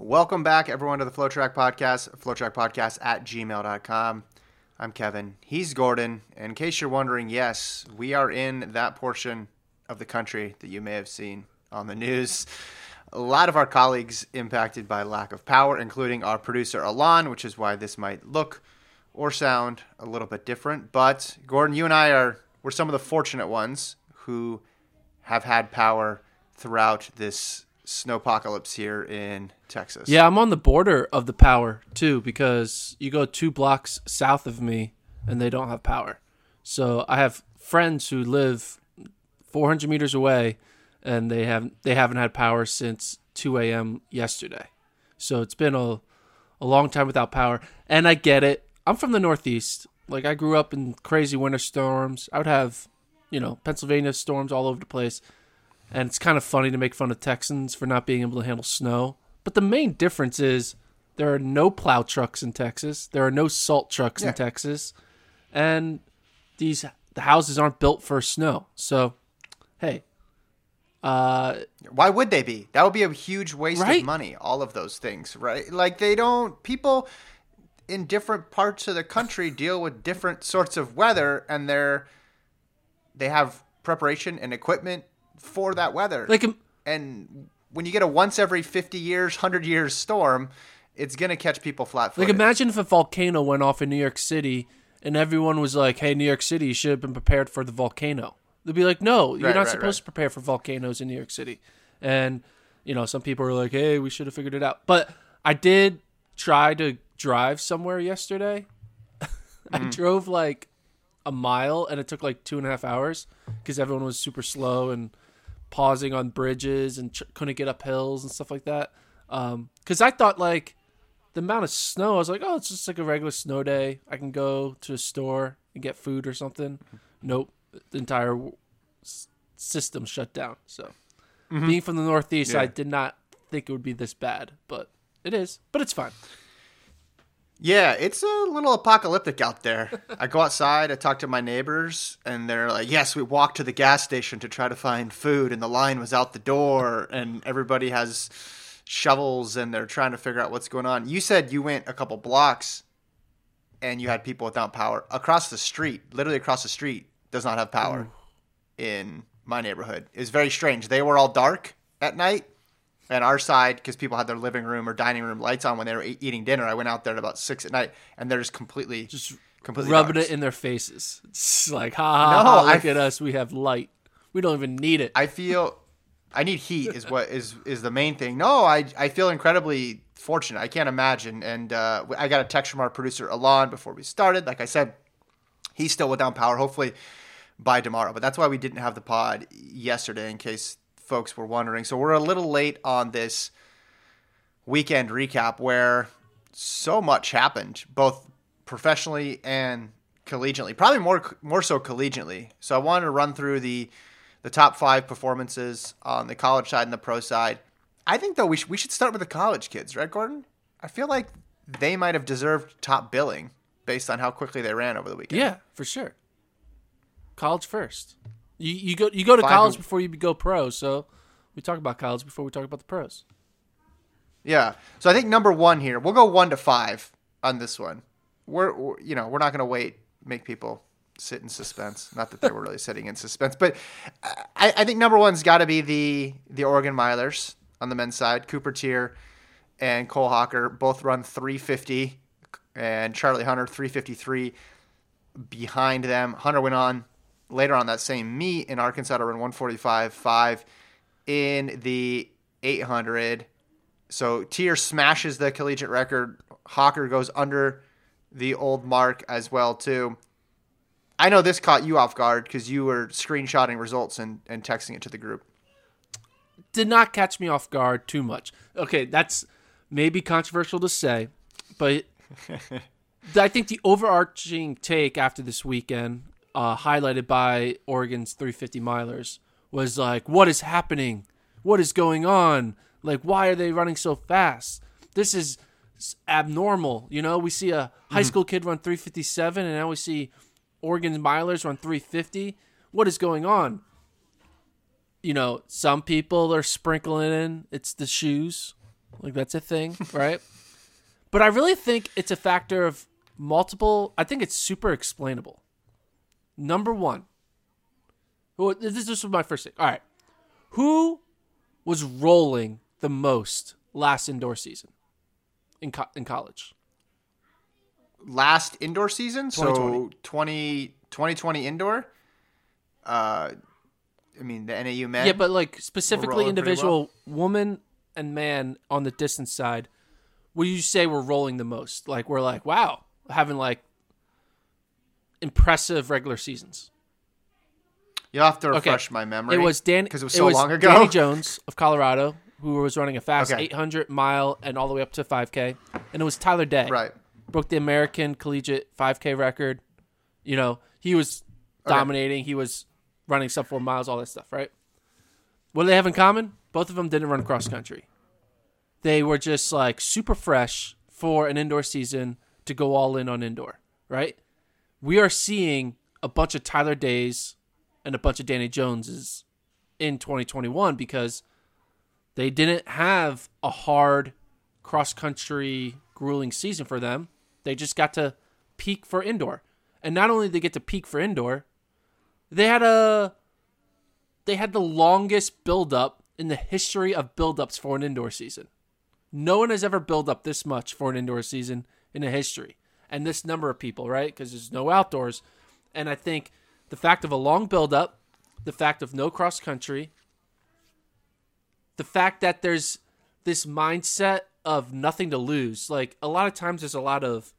Welcome back, everyone, to the FloTrack Podcast, flotrackpodcast at gmail.com. I'm Kevin. He's Gordon. In case you're wondering, yes, we are in that portion of the country that you may have seen on the news. A lot of our colleagues impacted by lack of power, including our producer, Alon, which is why this might look or sound a little bit different. But, Gordon, you and I are, we're some of the fortunate ones who have had power throughout this snowpocalypse here in Texas. Yeah, I'm on the border of the power too because you go two blocks south of me and they don't have power. So I have friends who live 400 meters away and they have they haven't had power since 2 a.m. yesterday. So it's been a a long time without power, and I get it. I'm from the Northeast. Like I grew up in crazy winter storms. I would have, you know, Pennsylvania storms all over the place. And it's kind of funny to make fun of Texans for not being able to handle snow. But the main difference is there are no plow trucks in Texas. There are no salt trucks Yeah. in Texas. And these the houses aren't built for snow. So, hey, uh Why would they be? That would be a huge waste Right? of money, all of those things, right? Like they don't people in different parts of the country deal with different sorts of weather and they're they have preparation and equipment for that weather. like and when you get a once every 50 years, 100 years storm, it's going to catch people flat-footed. Like, imagine if a volcano went off in New York City and everyone was like, "Hey, New York City, you should have been prepared for the volcano." They'd be like, "No, you're Right, not right, supposed right. to prepare for volcanoes in New York City." And you know, some people are like, "Hey, we should have figured it out." But I did try to drive somewhere yesterday. I Mm-hmm. drove like a mile, and it took like two and a half hours because everyone was super slow and pausing on bridges and ch- couldn't get up hills and stuff like that. Um, because I thought like the amount of snow, I was like, oh, it's just like a regular snow day. I can go to a store and get food or something. Nope, the entire w- system shut down. So, mm-hmm. being from the Northeast, I did not think it would be this bad, but it is. But it's fine. Yeah, it's a little apocalyptic out there. I go outside, I talk to my neighbors, and they're like, "Yes, we walked to the gas station to try to find food, and the line was out the door, and everybody has shovels, and they're trying to figure out what's going on." You said you went a couple blocks, and you had people without power across the street. Literally across the street does not have power in my neighborhood. It's very strange. They were all dark at night. And our side, because people had their living room or dining room lights on when they were e- eating dinner, I went out there at about six at night, and they're just completely, Just completely rubbing dark. it in their faces. It's like, ha ha, No, ha, look I- at us. We have light. We don't even need it. I feel, I need heat is what is is the main thing. No, I I feel incredibly fortunate. I can't imagine. And uh, I got a text from our producer Alon before we started. Like I said, he's still without power. Hopefully by tomorrow. But that's why we didn't have the pod yesterday, in case folks were wondering. So we're a little late on this weekend recap where so much happened, both professionally and collegiately. Probably more more so collegiately. So I wanted to run through the the top five performances on the college side and the pro side. I think though we we should start with the college kids, right, Gordon? I feel like they might have deserved top billing based on how quickly they ran over the weekend. Yeah, for sure. College first. You you go you go to Five college before you go pro. So we talk about college before we talk about the pros. Yeah. So I think number one here, we'll go one to five on this one. We're, we're- you know, we're not going to wait, make people sit in suspense. Not that they were really sitting in suspense, but I, I think number one's got to be the the Oregon Milers on the men's side. Cooper Teare and Cole Hocker both run 350, and Charlie Hunter 353 behind them. Hunter went on later on that same meet in Arkansas to run 145.5 in the 800. So Teare smashes the collegiate record. Hocker goes under the old mark as well too. I know this caught you off guard because you were screenshotting results and, and texting it to the group. Did not catch me off guard too much. Okay, that's maybe controversial to say, but I think the overarching take after this weekend, uh, highlighted by Oregon's 350 milers, was like, "What is happening? What is going on? Like, why are they running so fast? This is abnormal." You know, we see a high school kid run 357, and now we see Oregon's milers run 350. What is going on? You know, some people are sprinkling in it's the shoes, like that's a thing, right? But I really think it's a factor of multiple. I think it's super explainable. Number one, well, this this was my first thing. All right, who was rolling the most last indoor season in co- in college? Last indoor season, so 2020. 20, 2020 indoor. Uh, I mean the NAU men. Yeah, but like specifically rolling pretty individual woman and man on the distance side, would you say we're rolling the most? Like we're like, wow, having like impressive regular seasons. you'll have to Okay. refresh my memory. It was Dan because it was so long ago. Danny Jones of Colorado who was running a fast Okay. 800 mile and all the way up to 5K, and it was Tyler Day. Right. broke the American collegiate 5K record. You know, he was dominating. He was running sub four miles, all that stuff, right? What do they have in common? Both of them didn't run cross country. They were just like super fresh for an indoor season to go all in on indoor, right? We are seeing a bunch of Tyler Days and a bunch of Dani Joneses in 2021 because they didn't have a hard cross country grueling season for them. They just got to peak for indoor. And not only did they get to peak for indoor, they had a they had the longest build up in the history of build ups for an indoor season. No one has ever built up this much for an indoor season in a history. And this number of people, right? Because there's no outdoors. And I think the fact of a long build up, the fact of no cross country, the fact that there's this mindset of nothing to lose. Like a lot of times there's a lot of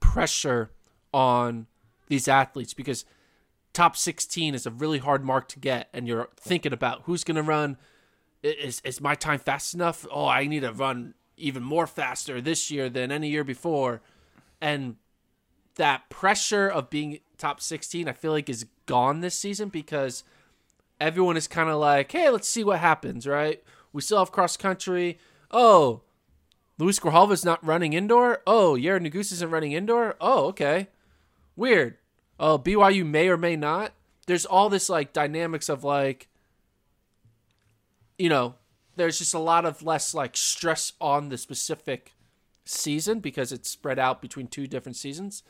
pressure on these athletes because top 16 is a really hard mark to get and you're thinking about who's going to run is is my time fast enough? Oh, I need to run even more faster this year than any year before. And that pressure of being top 16 I feel like is gone this season because everyone is kind of like, hey, let's see what happens, right? We still have cross country. Oh, Luis Grijalva's not running indoor. Oh, Yared Nuguse isn't running indoor. Oh, okay. Weird. Oh, BYU may or may not. There's all this like dynamics of like, you know, there's just a lot of less like stress on the specific season because it's spread out between two different seasons.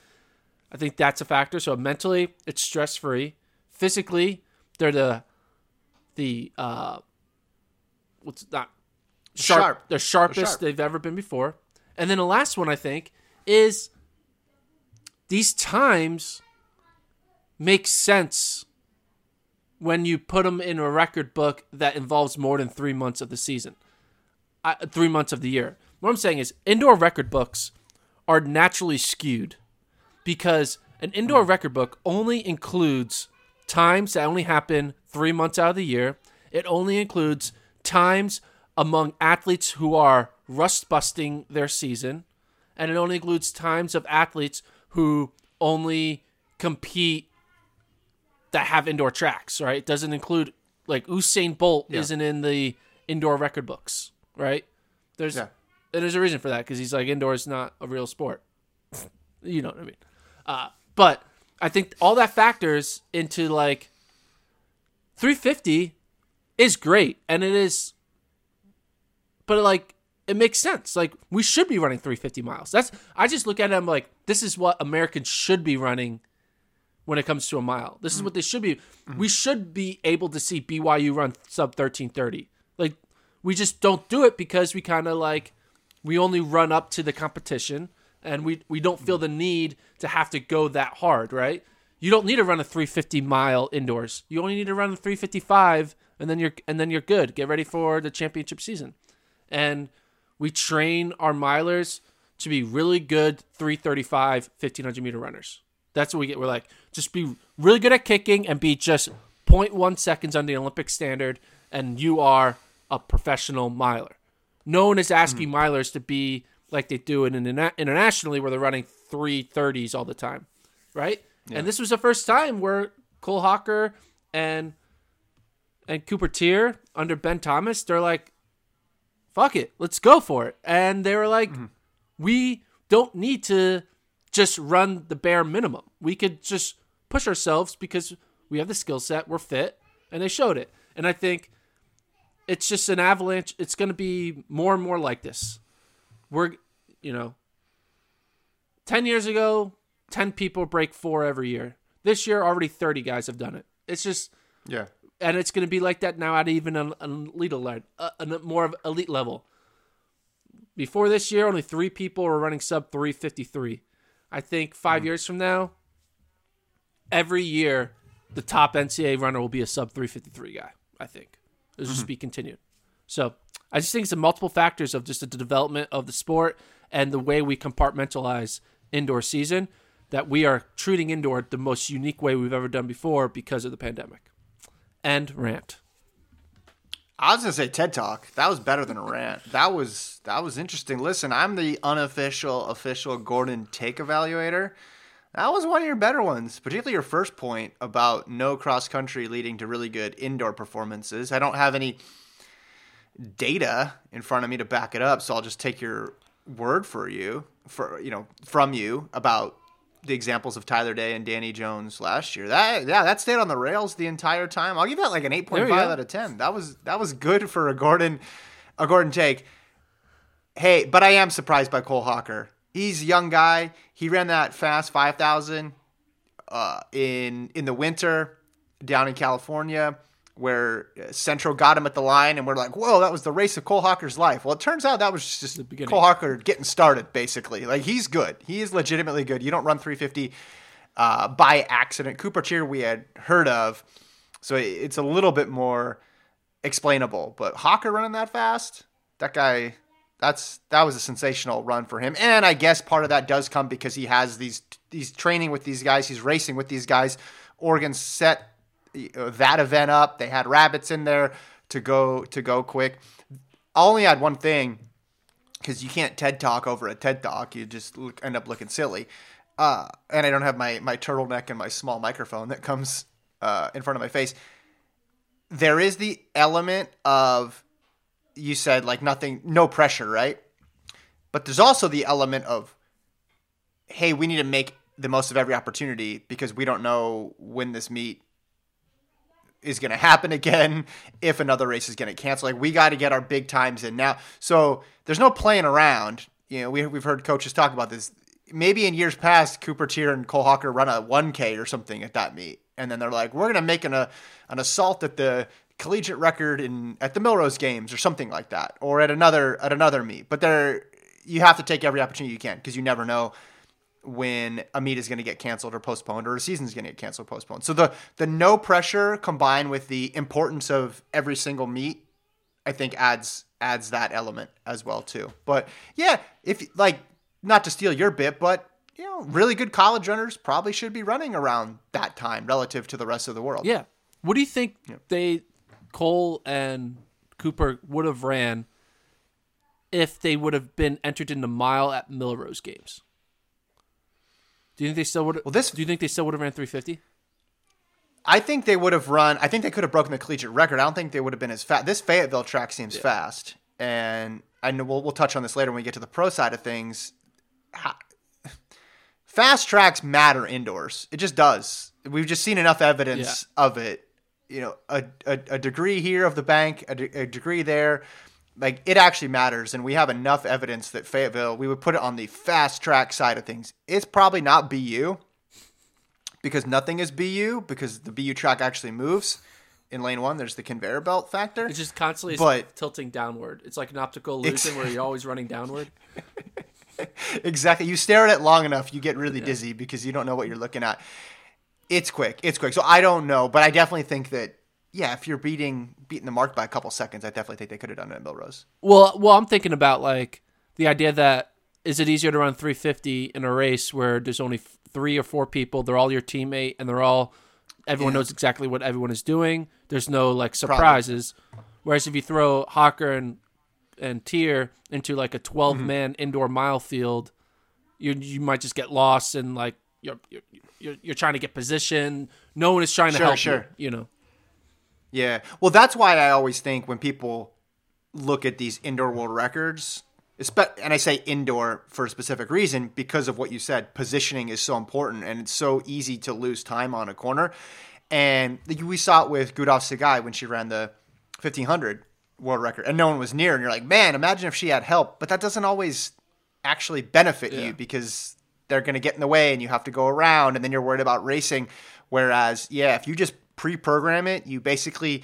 I think that's a factor. So mentally, it's stress free. Physically, they're the the uh, what's not sharp. Sharp. They're sharpest They're sharp. they've ever been before. And then the last one I think is these times make sense when you put them in a record book that involves more than three months of the season, uh, three months of the year. What I'm saying is, indoor record books are naturally skewed because an indoor hmm. record book only includes times that only happen three months out of the year. It only includes times among athletes who are rust busting their season, and it only includes times of athletes who only compete that have indoor tracks, right? It doesn't include like Usain Bolt Yeah. isn't in the indoor record books, right? There's Yeah. and there's a reason for that because he's like indoor is not a real sport. you know what I mean? Uh, but I think all that factors into like 350 is great, and it is, but like it makes sense. Like we should be running 350 miles. That's I just look at it. I'm like, this is what Americans should be running when it comes to a mile. This is what they should be. We should be able to see BYU run sub 1330. Like we just don't do it because we kind of like we only run up to the competition and we we don't feel mm. the need to have to go that hard, right? You don't need to run a 350 mile indoors. You only need to run a 355 and then you're and then you're good. Get ready for the championship season. And we train our milers to be really good 335 1500 meter runners. That's what we get. We're like, just be really good at kicking and be just 0.1 seconds on the Olympic standard, and you are a professional miler. No one is asking mm. milers to be like they do it in, internationally, where they're running 330s all the time, right? And this was the first time where Cole Hocker and and Cooper Teare under Ben Thomas, they're like, fuck it, let's go for it. And they were like, mm-hmm. we don't need to just run the bare minimum. We could just push ourselves because we have the skill set, we're fit, and they showed it. And I think it's just an avalanche. It's going to be more and more like this. We're, you know, 10 years ago, 10 people break four every year. This year, already 30 guys have done it. It's just, Yeah. and it's going to be like that now at even an, an elite level, uh, a more of elite level. Before this year, only three people were running sub 353. I think 5 years from now, every year, the top NCAA runner will be a sub 353 guy. I think it'll just be continued. So I just think it's the multiple factors of just the development of the sport and the way we compartmentalize indoor season that we are treating indoor the most unique way we've ever done before because of the pandemic. And rant. I was gonna say TED Talk. That was better than a rant. That was that was interesting. Listen, I'm the unofficial official Gordon take evaluator. That was one of your better ones, particularly your first point about no cross country leading to really good indoor performances. I don't have any data in front of me to back it up, so I'll just take your word for you for you know from you about the examples of Tyler Day and Dani Jones last year. That yeah, that stayed on the rails the entire time. I'll give that like an eight point five out of ten. That was that was good for a Gordon a Gordon take. Hey, but I am surprised by Cole Hocker. He's a young guy. He ran that fast five thousand uh, in in the winter down in California, where uh, Central got him at the line, and we're like, "Whoa, that was the race of Cole Hocker's life." Well, it turns out that was just the beginning. Cole Hocker getting started, basically. Like he's good. He is legitimately good. You don't run 350 uh, by accident. Cooper Teare we had heard of, so it's a little bit more explainable. But Hocker running that fast, that guy. That's that was a sensational run for him, and I guess part of that does come because he has these he's training with these guys, he's racing with these guys. Oregon set that event up. They had rabbits in there to go to go quick. I only had one thing because you can't TED talk over a TED talk. You just look, end up looking silly. Uh, and I don't have my my turtleneck and my small microphone that comes uh, in front of my face. There is the element of you said like nothing, no pressure, right? But there's also the element of hey, we need to make the most of every opportunity because we don't know when this meet is going to happen again if another race is going to cancel. Like we got to get our big times in now. So there's no playing around. You know, we, we've heard coaches talk about this. Maybe in years past, Cooper Teare and Cole Hocker run a 1K or something at that meet, and then they're like, "We're going to make an a, an assault at the collegiate record in at the Millrose Games or something like that, or at another at another meet." But there, you have to take every opportunity you can because you never know when a meet is going to get canceled or postponed or a season is going to get canceled or postponed. So the the no pressure combined with the importance of every single meet, I think adds adds that element as well too. But yeah, if like not to steal your bit, but you know, really good college runners probably should be running around that time relative to the rest of the world. Yeah. What do you think they Cole and Cooper would have ran if they would have been entered in the mile at Millrose games? Do you think they still would? Well, this- Do you think they still would have ran 350? I think they would have run. I think they could have broken the collegiate record. I don't think they would have been as fast. This Fayetteville track seems fast, and I know we'll, we'll touch on this later when we get to the pro side of things. Fast tracks matter indoors. It just does. We've just seen enough evidence yeah. of it. You know, a, a, a, degree here of the bank, a, de- a degree there. Like it actually matters, and we have enough evidence that Fayetteville. We would put it on the fast track side of things. It's probably not BU because nothing is BU because the BU track actually moves. In lane one, there's the conveyor belt factor. It's just constantly but, tilting downward. It's like an optical illusion where you're always running downward. exactly. You stare at it long enough, you get really yeah. dizzy because you don't know what you're looking at. It's quick. It's quick. So I don't know, but I definitely think that yeah, if you're beating beating the mark by a couple seconds, I definitely think they could have done it at Millrose. Well, well, I'm thinking about like the idea that is it easier to run 350 in a race where there's only three or four people, they're all your teammate, and they're all everyone yeah. knows exactly what everyone is doing. There's no like surprises. Probably. Whereas if you throw Hocker and and Teare into like a 12 mm-hmm. man indoor mile field, you you might just get lost and like you're you're you're, you're trying to get position. No one is trying to sure, help sure. you. You know. Yeah. Well, that's why I always think when people look at these indoor world records, and I say indoor for a specific reason because of what you said. Positioning is so important, and it's so easy to lose time on a corner. And we saw it with Gudaf Tsegay when she ran the 1500 world record, and no one was near. And you're like, man, imagine if she had help. But that doesn't always actually benefit yeah. you because they're going to get in the way, and you have to go around, and then you're worried about racing. Whereas, yeah, if you just pre-program it, you basically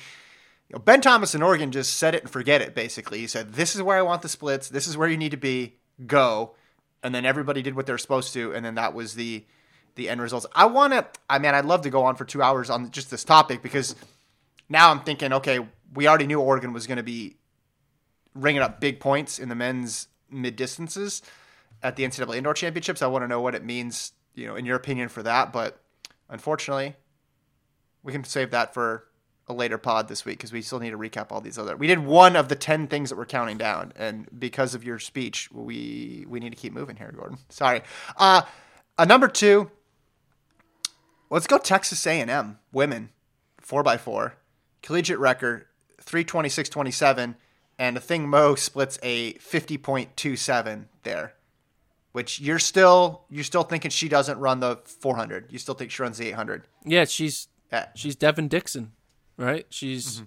know, Ben Thomas in Oregon just set it and forget it. Basically, he said, "This is where I want the splits. This is where you need to be. Go." And then everybody did what they're supposed to, and then that was the the end results. I want to. I mean, I'd love to go on for two hours on just this topic because now I'm thinking, okay, we already knew Oregon was going to be ringing up big points in the men's mid distances at the NCAA Indoor Championships. I want to know what it means, you know, in your opinion for that. But unfortunately, we can save that for a later pod this week because we still need to recap all these other. We did one of the ten things that we're counting down, and because of your speech, we we need to keep moving here, Gordon. Sorry. Uh, a number two. Let's go Texas A&M women, four x four, collegiate record three twenty six twenty seven, and the thing Mo splits a fifty point two seven there. Which you're still you're still thinking she doesn't run the 400. You still think she runs the 800. Yeah, she's yeah. she's Devin Dixon right? She's mm-hmm.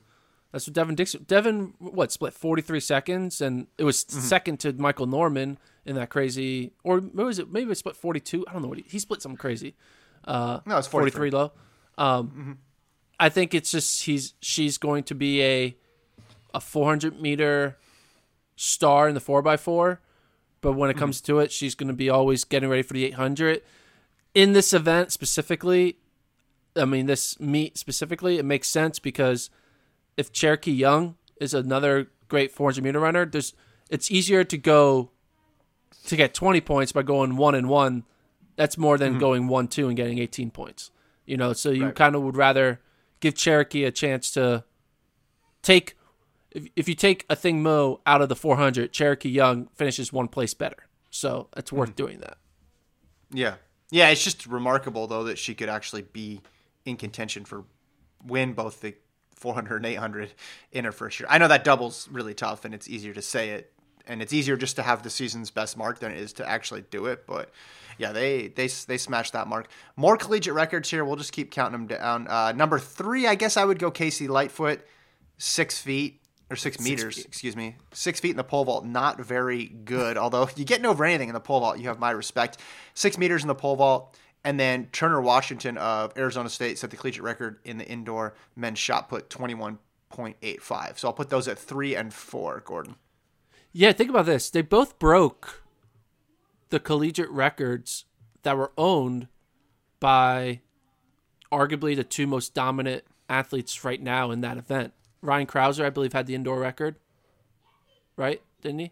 that's what Devin Dixon. Devin what split forty three seconds, and it was mm-hmm. second to Michael Norman in that crazy, or maybe was it maybe it split forty two. I don't know what he, he split something crazy. Uh, no, it's forty three low. Um, mm-hmm. I think it's just he's she's going to be a a four hundred meter star in the four x four, but when it mm-hmm. comes to it, she's going to be always getting ready for the eight hundred. In this event specifically, I mean, this meet specifically, it makes sense because if Charokee Young is another great 400 meter runner, there's it's easier to go to get 20 points by going one and one. That's more than mm-hmm. going one two and getting 18 points. You know, so you right. kind of would rather give Charokee a chance to take. If, if you take Athing Mu out of the 400, Charokee Young finishes one place better. So it's worth mm-hmm. doing that. Yeah. Yeah, it's just remarkable though that she could actually be in contention for win both the 400 and 800 in her first year. I know that double's really tough and it's easier to say it and it's easier just to have the season's best mark than it is to actually do it, but yeah, they they they smashed that mark. More collegiate records here. We'll just keep counting them down. Uh, number three, I guess I would go KC Lightfoot, six feet or six, six meters, feet. excuse me, six feet in the pole vault. Not very good. Although you getting over anything in the pole vault, you have my respect. Six meters in the pole vault. And then Turner Washington of Arizona State set the collegiate record in the indoor men's shot put 21.85. So I'll put those at three and four, Gordon. Yeah, think about this. They both broke the collegiate records that were owned by arguably the two most dominant athletes right now in that event. Ryan Crouser, I believe, had the indoor record, right? Didn't he?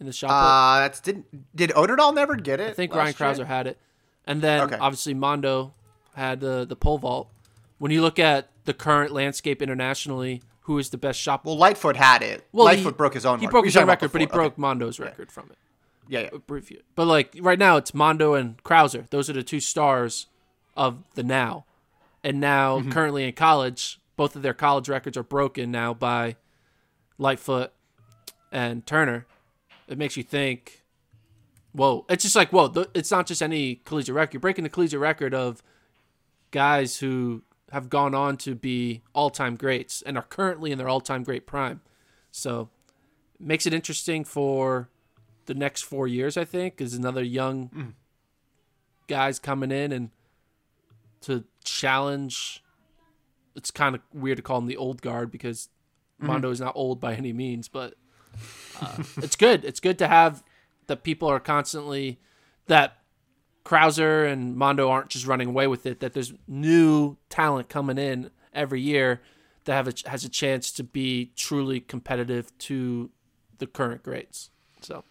In the shot. Put. Uh, that's did did Otterdahl never get it? I think Ryan Crouser year? had it. And then okay. obviously Mondo had the the pole vault. When you look at the current landscape internationally, who is the best shop? Well, Lightfoot had it. Well, Lightfoot he, broke his own. He mark. broke his own record, but he broke okay. Mondo's record yeah. from it. Yeah, yeah. But like right now, it's Mondo and Crouser. Those are the two stars of the now. And now, mm-hmm. currently in college, both of their college records are broken now by Lightfoot and Turner, it makes you think. Whoa! It's just like whoa! th- It's not just any collegiate record. You're breaking the collegiate record of guys who have gone on to be all-time greats and are currently in their all-time great prime. So, makes it interesting for the next four years. I think is another young guys coming in and to challenge. It's kind of weird to call him the old guard because Mondo is not old by any means, but uh, it's good. It's good to have that people are constantly that Crouser and Mondo aren't just running away with it. That there's new talent coming in every year that have a, has a chance to be truly competitive to the current greats. So,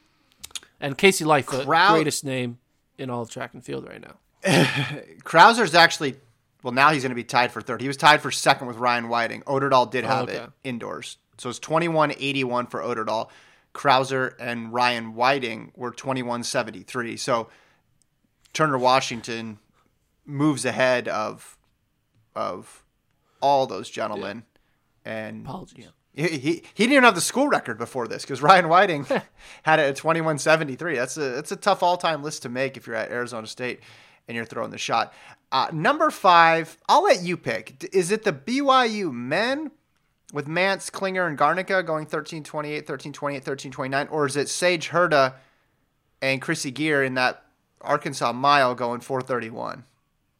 and KC Lightfoot, Crowd- greatest name in all of track and field right now. Crouser's actually well now he's going to be tied for third. He was tied for second with Ryan Whiting. Otterdahl did oh, have okay. it indoors, so it's twenty one eighty one for Otterdahl. Crouser and Ryan Whiting were twenty one seventy three. So Turner Washington moves ahead of of all those gentlemen, and Apologies. he, he he didn't even have the school record before this because Ryan Whiting had it at twenty one seventy three. That's a that's a tough all time list to make if you're at Arizona State and you're throwing the shot. Uh, number five, I'll let you pick. Is it the BYU men with Mantz, Clinger, and Garnica going 13 28, 13 28, 13 29? Or is it Sage Hurta and Chrissy Gear in that Arkansas mile going 431?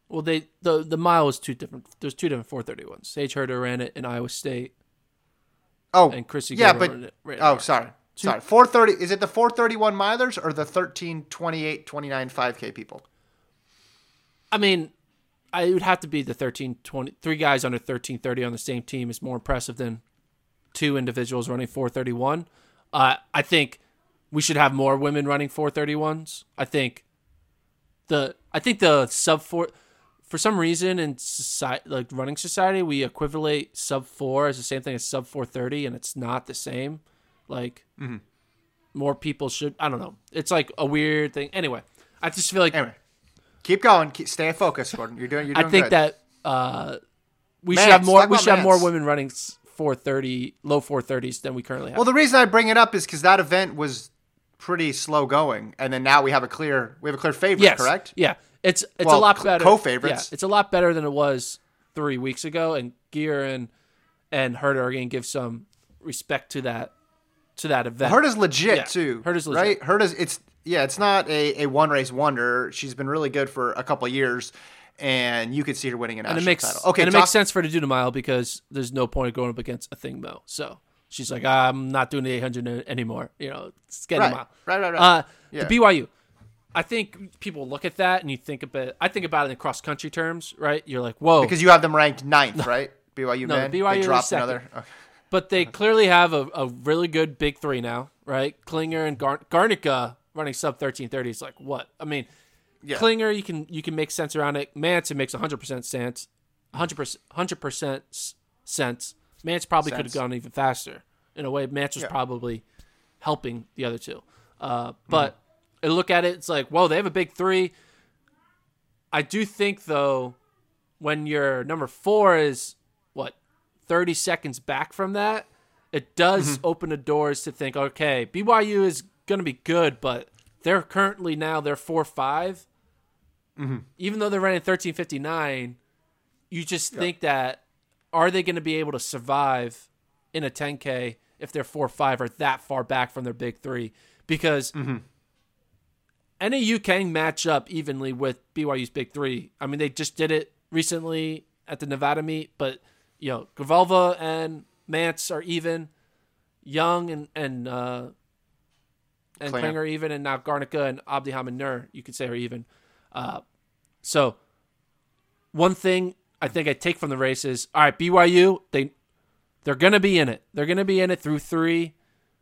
Well, they the the mile was two different. There's two different 431s. Sage Hurta ran it in Iowa State. Oh, And Chrissy yeah, Gear but ran it- ran oh, sorry, sorry. 430 is it the 431 milers or the 13 28 29 5K people? I mean, I it would have to be the 13 20 three guys under 1330 on the same team is more impressive than two individuals running 431. Uh, I think we should have more women running 431s. I think the I think the sub 4 for some reason in society like running society we equivalate sub 4 as the same thing as sub 430 and it's not the same. Like more people should I don't know. It's like a weird thing. Anyway, I just feel like Anyway, keep going. Keep, stay focused, Gordon. You're doing. You're doing I think good. that uh, we Mantz, should have more. We should have more women running four thirty, low four thirties than we currently have. Well, the reason I bring it up is because that event was pretty slow going, and then now we have a clear we have a clear favorite. yes, Correct. Yeah, it's it's Well, a lot better. co-favorites. Yeah, it's a lot better than it was three weeks ago. And Gear and and Hurta are going to give some respect to that to that event. Hurt Hurta's legit Yeah, too. Hurta's legit. right. Hurta's it's yeah, it's not a, a one race wonder. She's been really good for a couple years, and you could see her winning a and it makes title. Okay, and it talk- makes sense for her to do the mile because there's no point of going up against a thing mo. So she's like, I'm not doing the 800 anymore. You know, it's getting Right, a mile. right, right, right. Uh, Yeah. The BYU. I think people look at that and you think about. I think about it in cross country terms, right? You're like, whoa, because you have them ranked ninth, right? BYU No, men. BYU they dropped second. another. okay. but they clearly have a, a really good big three now, right? Clinger and Gar- Garnica running sub thirteen thirty is like what? I mean, Yeah. Clinger you can you can make sense around it. Mantz it makes hundred percent sense, hundred percent hundred percent sense. Mantz probably could have gone even faster. In a way, Mantz was Yeah. probably helping the other two. Uh, but I look at it, it's like, whoa, they have a big three. I do think though, when your number four is what thirty seconds back from that, it does open the doors to think, okay, BYU is going to be good, but they're currently now they're four five. Even though they're running thirteen fifty nine, you just think that are they going to be able to survive in a ten k if they're four five or that far back from their big three? Because NAU can match up evenly with BYU's big three. I mean, they just did it recently at the Nevada meet, but you know, Grijalva and Mantz are even. Young and and uh, and Clinger. Clinger even, and now Garnica and Abdihamid Nur, you could say are even. Uh, so one thing I think I take from the race is all right, BYU they they're gonna be in it. They're gonna be in it through three.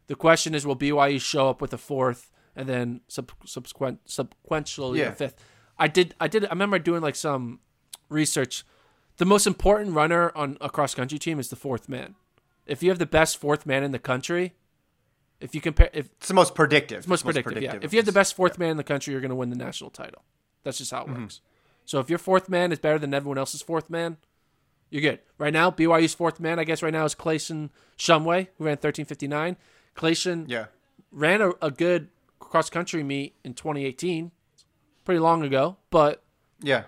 The question is, will BYU show up with a fourth and then sub, subsequent subsequentially Yeah. a fifth? I did. I did. I remember doing like some research. The most important runner on a cross country team is the fourth man. If you have the best fourth man in the country, if you compare, if It's the most predictive. it's most predictive, yeah. If you have the best fourth man in the country, you're going to win the national title. That's just how it mm-hmm. works. So if your fourth man is better than everyone else's fourth man, you're good. Right now, BYU's fourth man, I guess, right now is Clayson Shumway, who ran 13:59. Clayson Yeah. ran a, a good cross country meet in 2018, pretty long ago. But Yeah.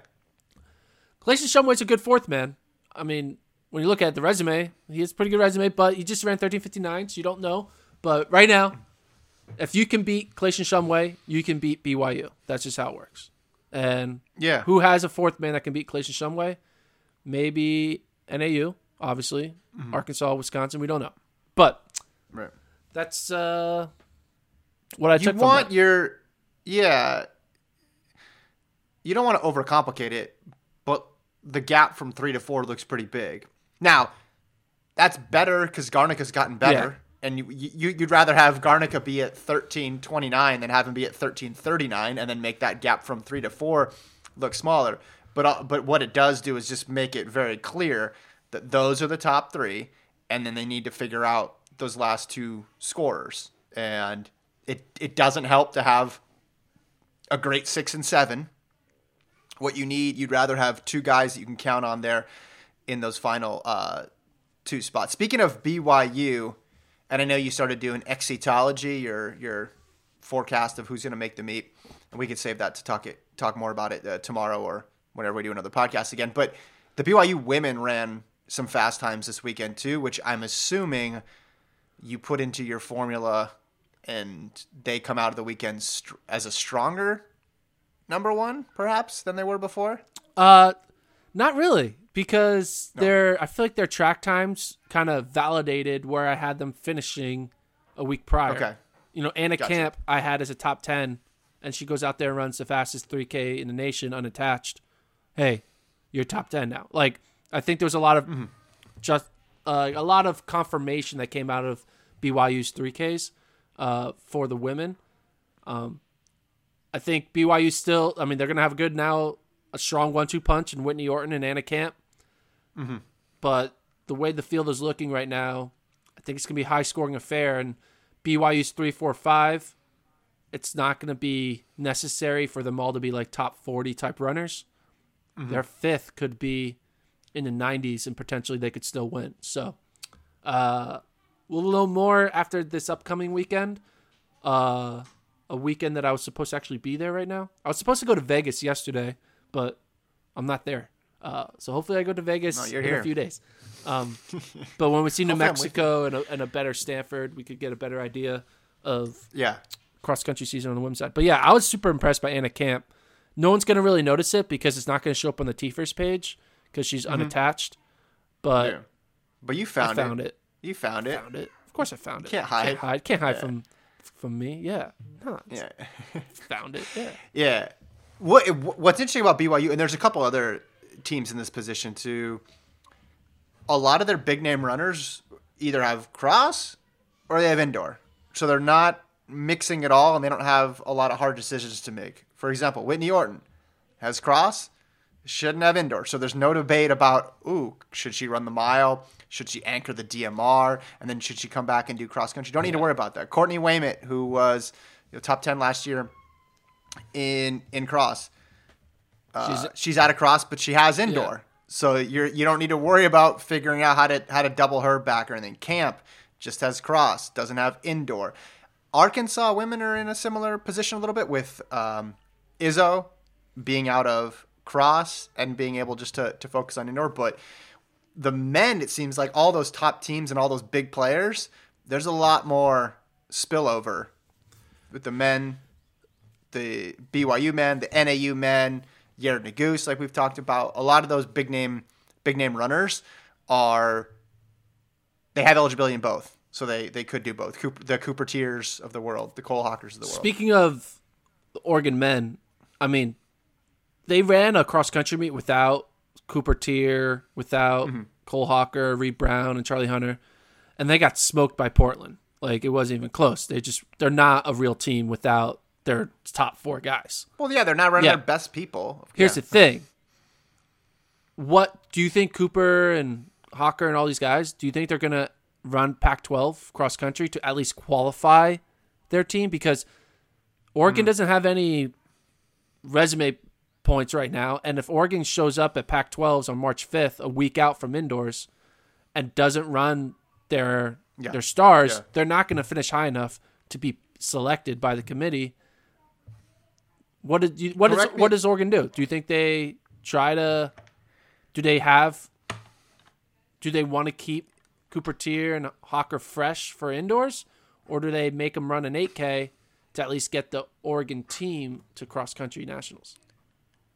Clayson Shumway's a good fourth man. I mean, when you look at the resume, he has a pretty good resume, but he just ran 13:59, so you don't know. But right now, if you can beat Clayson Shumway, you can beat BYU. That's just how it works. And Yeah. who has a fourth man that can beat Clayson Shumway? Maybe NAU, obviously. Arkansas, Wisconsin, we don't know. But Right. that's uh, what I You took You want your yeah. You don't want to overcomplicate it, but the gap from three to four looks pretty big. Now, that's better because Garnica's gotten better, and you, you you'd rather have Garnica be at thirteen twenty nine than have him be at thirteen thirty nine, and then make that gap from three to four look smaller. But uh, but what it does do is just make it very clear that those are the top three, and then they need to figure out those last two scorers. And it it doesn't help to have a great six and seven. What you need, you'd rather have two guys that you can count on there in those final uh, two spots. Speaking of BYU, and I know you started doing exitology, your your forecast of who's going to make the meet, and we could save that to talk it talk more about it uh, tomorrow or whenever we do another podcast again. But the BYU women ran some fast times this weekend too, which I'm assuming you put into your formula, and they come out of the weekend str- as a stronger number one, perhaps, than they were before. Uh, not really, because their I feel like their track times kind of validated where I had them finishing a week prior. Okay. You know, Anna Gotcha. Camp I had as a top ten, and she goes out there and runs the fastest 3K in the nation unattached. Hey, you're top ten now. Like I think there was a lot of just uh, a lot of confirmation that came out of BYU's 3Ks uh, for the women. Um, I think BYU still. I mean, they're going to have a good now, a strong one-two punch in Whitney Orton and Anna Camp. But the way the field is looking right now, I think it's going to be a high-scoring affair. And BYU's three, four, five. It's not going to be necessary for them all to be like top forty type runners. Their fifth could be in the 90s, and potentially they could still win. So, uh, we'll know more after this upcoming weekend. Uh, a weekend that I was supposed to actually be there right now. I was supposed to go to Vegas yesterday, but I'm not there. Uh, so hopefully I go to Vegas No, in here. a few days. Um, but when we see New Hopefully Mexico and a, and a better Stanford, we could get a better idea of Yeah. cross country season on the women's side. But yeah, I was super impressed by Anna Camp. No one's gonna really notice it because it's not gonna show up on the TFRRS page because she's unattached. But yeah. But you I found, found it. it. You found it. Found it. Of course, I found it. Can't hide. Can't hide. Can't hide from from me. Yeah. No, Yeah. found it. Yeah. Yeah. What What's interesting about BYU, and there's a couple other teams in this position to A lot of their big name runners either have cross or they have indoor, so they're not mixing it all, and they don't have a lot of hard decisions to make. For example, Whitney Orton has cross, shouldn't have indoor, so there's no debate about ooh should she run the mile, should she anchor the DMR, and then should she come back and do cross country? Don't need to worry about that. Courtney Wayment, who was you know, top ten last year in in cross. Uh, she's, out of cross, but she has indoor, so you're you don't need to worry about figuring out how to how to double her back or anything. Camp just has cross, doesn't have indoor. Arkansas women are in a similar position a little bit with um, Izzo being out of cross and being able just to, to focus on indoor, but the men, it seems like all those top teams and all those big players, there's a lot more spillover with the men, the BYU men, the NAU men, Yared Nuguse, like we've talked about. A lot of those big name big name runners are they have eligibility in both, so they they could do both. Cooper, the Cooper Teares of the world, the Cole Hockers of the world. Speaking of the Oregon men, I mean, they ran a cross country meet without Cooper Teare, without Mm-hmm. Cole Hocker, Reed Brown, and Charlie Hunter, and they got smoked by Portland. Like it wasn't even close. They just they're not a real team without their top four guys. well, yeah, they're not running Yeah. their best people. Here's Yeah. the thing. What do you think Cooper and Hocker and all these guys, do you think they're going to run Pac 12 cross country to at least qualify their team? Because Oregon Hmm. doesn't have any resume points right now. And if Oregon shows up at Pac 12s on March 5th, a week out from indoors, and doesn't run their Yeah. They're stars. Yeah. They're not going to finish high enough to be selected by the committee. What did you, what is, what does Oregon do? Do you think they try to do they have do they want to keep Cooper Teare and Hocker fresh for indoors or do they make them run an 8K to at least get the Oregon team to cross country nationals?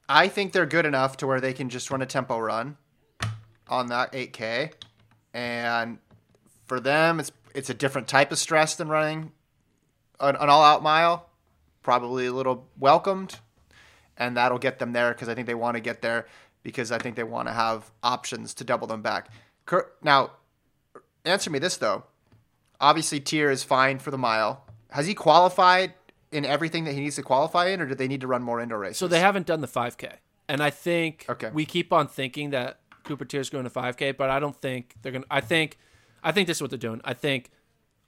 I think they're good enough to where they can just run a tempo run on that 8K, and for them, it's it's a different type of stress than running an, an all-out mile. Probably a little welcomed, and that'll get them there because I think they want to get there because I think they want to have options to double them back. Now, answer me this though. Obviously, Teare is fine for the mile. Has he qualified in everything that he needs to qualify in, or do they need to run more indoor races? So they haven't done the 5K, and I think okay. we keep on thinking that Cooper Teare is going to 5K, but I don't think they're going. to I think, I think this is what they're doing. I think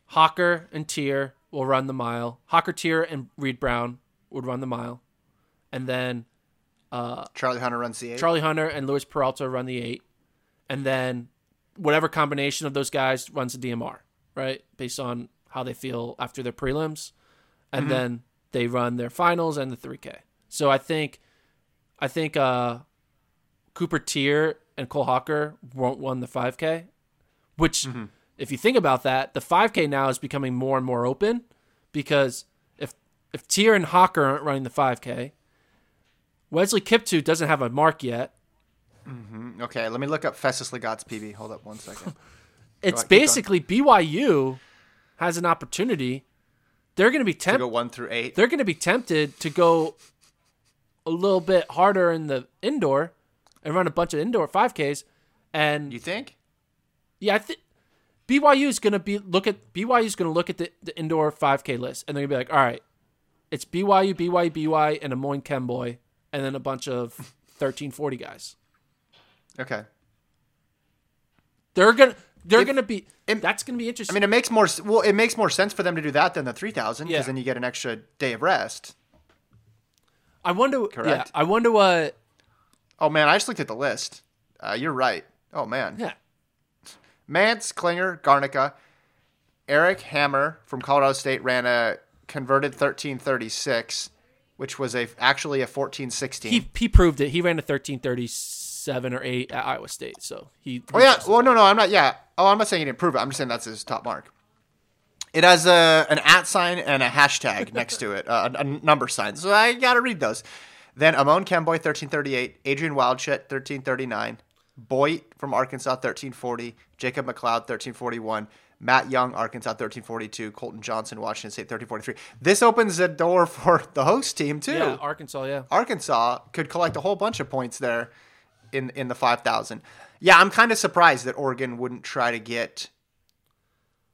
Hocker and Teare will run the mile. Hocker, Teare, and Reed Brown would run the mile, and then uh, Charlie Hunter runs the eight. Charlie Hunter and Luis Peralta run the eight, and then whatever combination of those guys runs the DMR, right? Based on how they feel after their prelims, and mm-hmm. then they run their finals and the 3K. So I think, I think uh, Cooper Teare and Cole Hocker won't run the 5K, which, mm-hmm. If you think about that, the 5K now is becoming more and more open because if if Teare and Hocker aren't running the 5K, Wesley Kiptoo doesn't have a mark yet. Mm-hmm. Okay, let me look up Festus Lagat's PB. Hold up one second. it's basically BYU has an opportunity. They're going to be tempted. to Go one through eight. They're going to be tempted to go a little bit harder in the indoor and run a bunch of indoor 5Ks. And you think? Yeah, I think BYU is going to be look at BYU is going to look at the, the indoor 5K list and they're going to be like, all right, it's BYU, BYU, BY, and Amon Kemboi, and then a bunch of 1340 guys. Okay. They're gonna they're gonna be it, that's gonna be interesting. I mean, it makes more well, it makes more sense for them to do that than the three thousand because yeah. then you get an extra day of rest. I wonder. Correct. Yeah, I wonder what Oh man, I just looked at the list. Uh, you're right. Oh man. Yeah. Mantz, Clinger, Garnica, Eric Hammer from Colorado State ran a converted 1336, which was a actually a 1416. He he proved it. He ran a 1337 or 8 at Iowa State. So he Oh yeah. Well, no, no, I'm not yeah. Oh, I'm not saying he didn't prove it. I'm just saying that's his top mark. It has a an at sign and a hashtag next to it, uh, a, a number sign. So I got to read those. Then Amon Kemboi, 1338. Adrian Wildschut, 1339. Boit from Arkansas, 1340. Jacob McLeod, 1341. Matt Young, Arkansas, 1342. Colton Johnson, Washington State, 1343. This opens the door for the host team, too. Yeah, Arkansas, yeah. Arkansas could collect a whole bunch of points there in, in the 5,000. Yeah, I'm kind of surprised that Oregon wouldn't try to get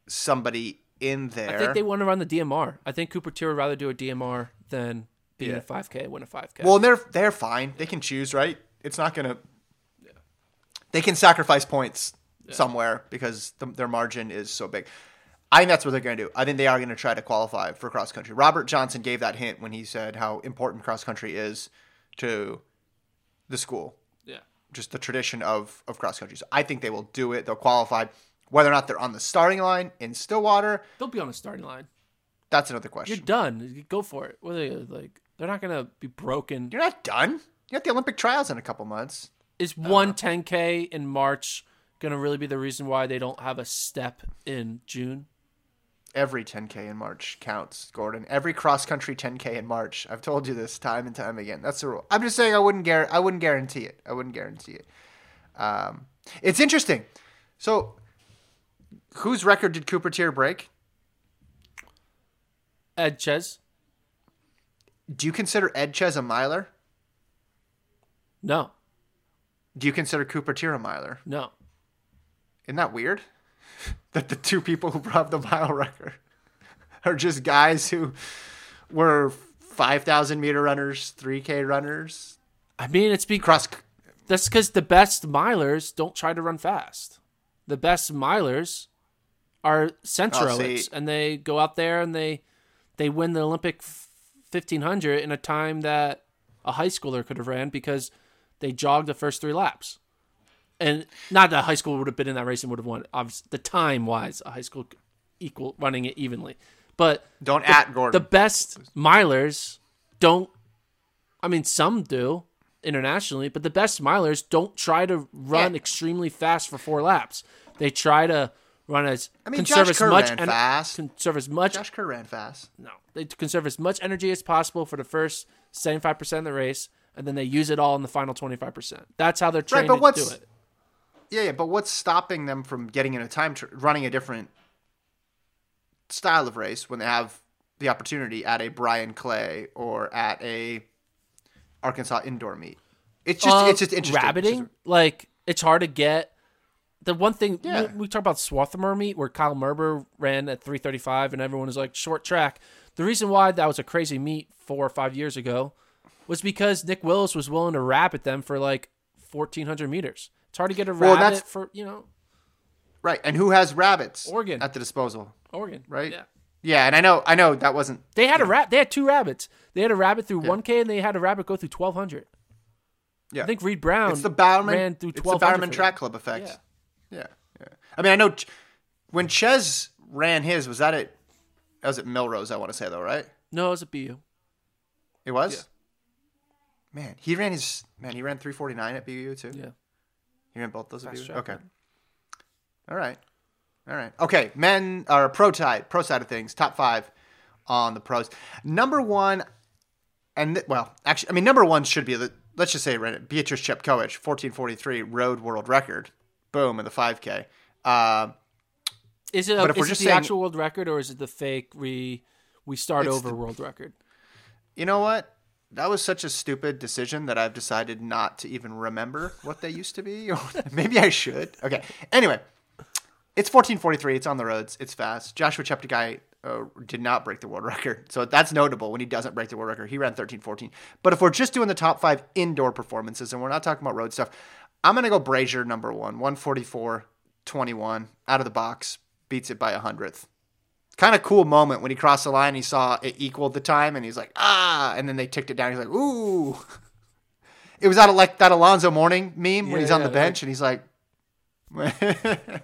somebody in there. I think they want to run the DMR. I think Cooper Teare would rather do a DMR than being yeah. a 5K, win a 5K. Well, they're they're fine. They can choose, right? It's not gonna. Yeah. They can sacrifice points yeah. somewhere because the, their margin is so big. I think that's what they're going to do. I think they are going to try to qualify for cross country. Robert Johnson gave that hint when he said how important cross country is to the school. Yeah. Just the tradition of, of cross country. So I think they will do it. They'll qualify. Whether or not they're on the starting line in Stillwater, they'll be on the starting line. That's another question. You're done. Go for it. What are they like? They're not gonna be broken. You're not done. You got the Olympic trials in a couple months. Is one 10k in March gonna really be the reason why they don't have a step in June? Every 10k in March counts, Gordon. Every cross country 10k in March. I've told you this time and time again. That's the rule. I'm just saying I wouldn't gar- I wouldn't guarantee it. I wouldn't guarantee it. Um, it's interesting. So, whose record did Cooper Teare break? Ed Ches. Do you consider Ed Ches a miler? No. Do you consider Cooper Teare a miler? No. Isn't that weird? that the two people who have the mile record are just guys who were 5,000 meter runners, 3K runners. I mean, it's because that's because the best milers don't try to run fast. The best milers are Centrowitz, oh, and they go out there and they they win the Olympic 1500 in a time that a high schooler could have ran because they jogged the first three laps. and not that high school would have been in that race and would have won. Obviously, the time wise, a high school equal running it evenly, but Don't the, at Gordon. The best milers don't. I mean, some do internationally, but the best milers don't try to run Yeah. extremely fast for four laps. They try to run as I mean, conserve Josh as Kerr much ran en- fast. conserve as much Josh Kerr ran fast. no, they conserve as much energy as possible for the first seventy five percent of the race, and then they use it all in the final twenty five percent. That's how they're trained but to what's- do it. Yeah, yeah, but what's stopping them from getting in a time tr- running a different style of race when they have the opportunity at a Bryan Clay or at a Arkansas indoor meet? It's just Uh, it's just interesting. It's Rabbiting, just- like it's hard to get. The one thing Yeah. we, we talk about Swarthmore meet where Kyle Merber ran at 335 and everyone was like short track. The reason why that was a crazy meet four or five years ago was because Nick Willis was willing to rabbit them for like 1400 meters. It's hard to get a Well, rabbit for you know right, and who has rabbits Oregon. at the disposal? Oregon, Right? Yeah, Yeah, and I know I know that wasn't they had a rat. They had two rabbits. They had a rabbit through 1K and they had a rabbit go through 1200. yeah. I think Reed Brown it's the Bowerman ran through it's the 1200 Bowerman Track. Club effect. Yeah. Yeah. yeah, I mean, I know when Ches ran his, was that it? that was at Millrose? I want to say though, right? No, it was a BU. It was. Man, he ran his man. He ran 349 at BU too. Yeah. He ran both those at Fast BU. Okay. man. All right. All right. Okay. Men or pro side, pro side of things. Top five on the pros. Number one, and th- well, actually, I mean, number one should be the let's just say it right, Beatrice Chepkoech, 1443 road world record. Boom in the 5K. Uh, Is it, a, is it the saying- actual world record or is it the fake we we start over the- world record? you know what? That was such a stupid decision that I've decided not to even remember what they used to be. Maybe I should. Okay. Anyway, it's 1443. It's on the roads. It's fast. Joshua Cheptegei uh, did not break the world record. So that's notable when he doesn't break the world record. He ran 1314. But if we're just doing the top five indoor performances and we're not talking about road stuff, I'm going to go Brazier number one, 144 21 out of the box, beats it by a hundredth kind of cool moment when he crossed the line. He saw it equaled the time, and he's like, ah, and then they ticked it down. He's like, ooh. It was out of like that Alonzo Mourning meme when he's on yeah, the bench, and he's like,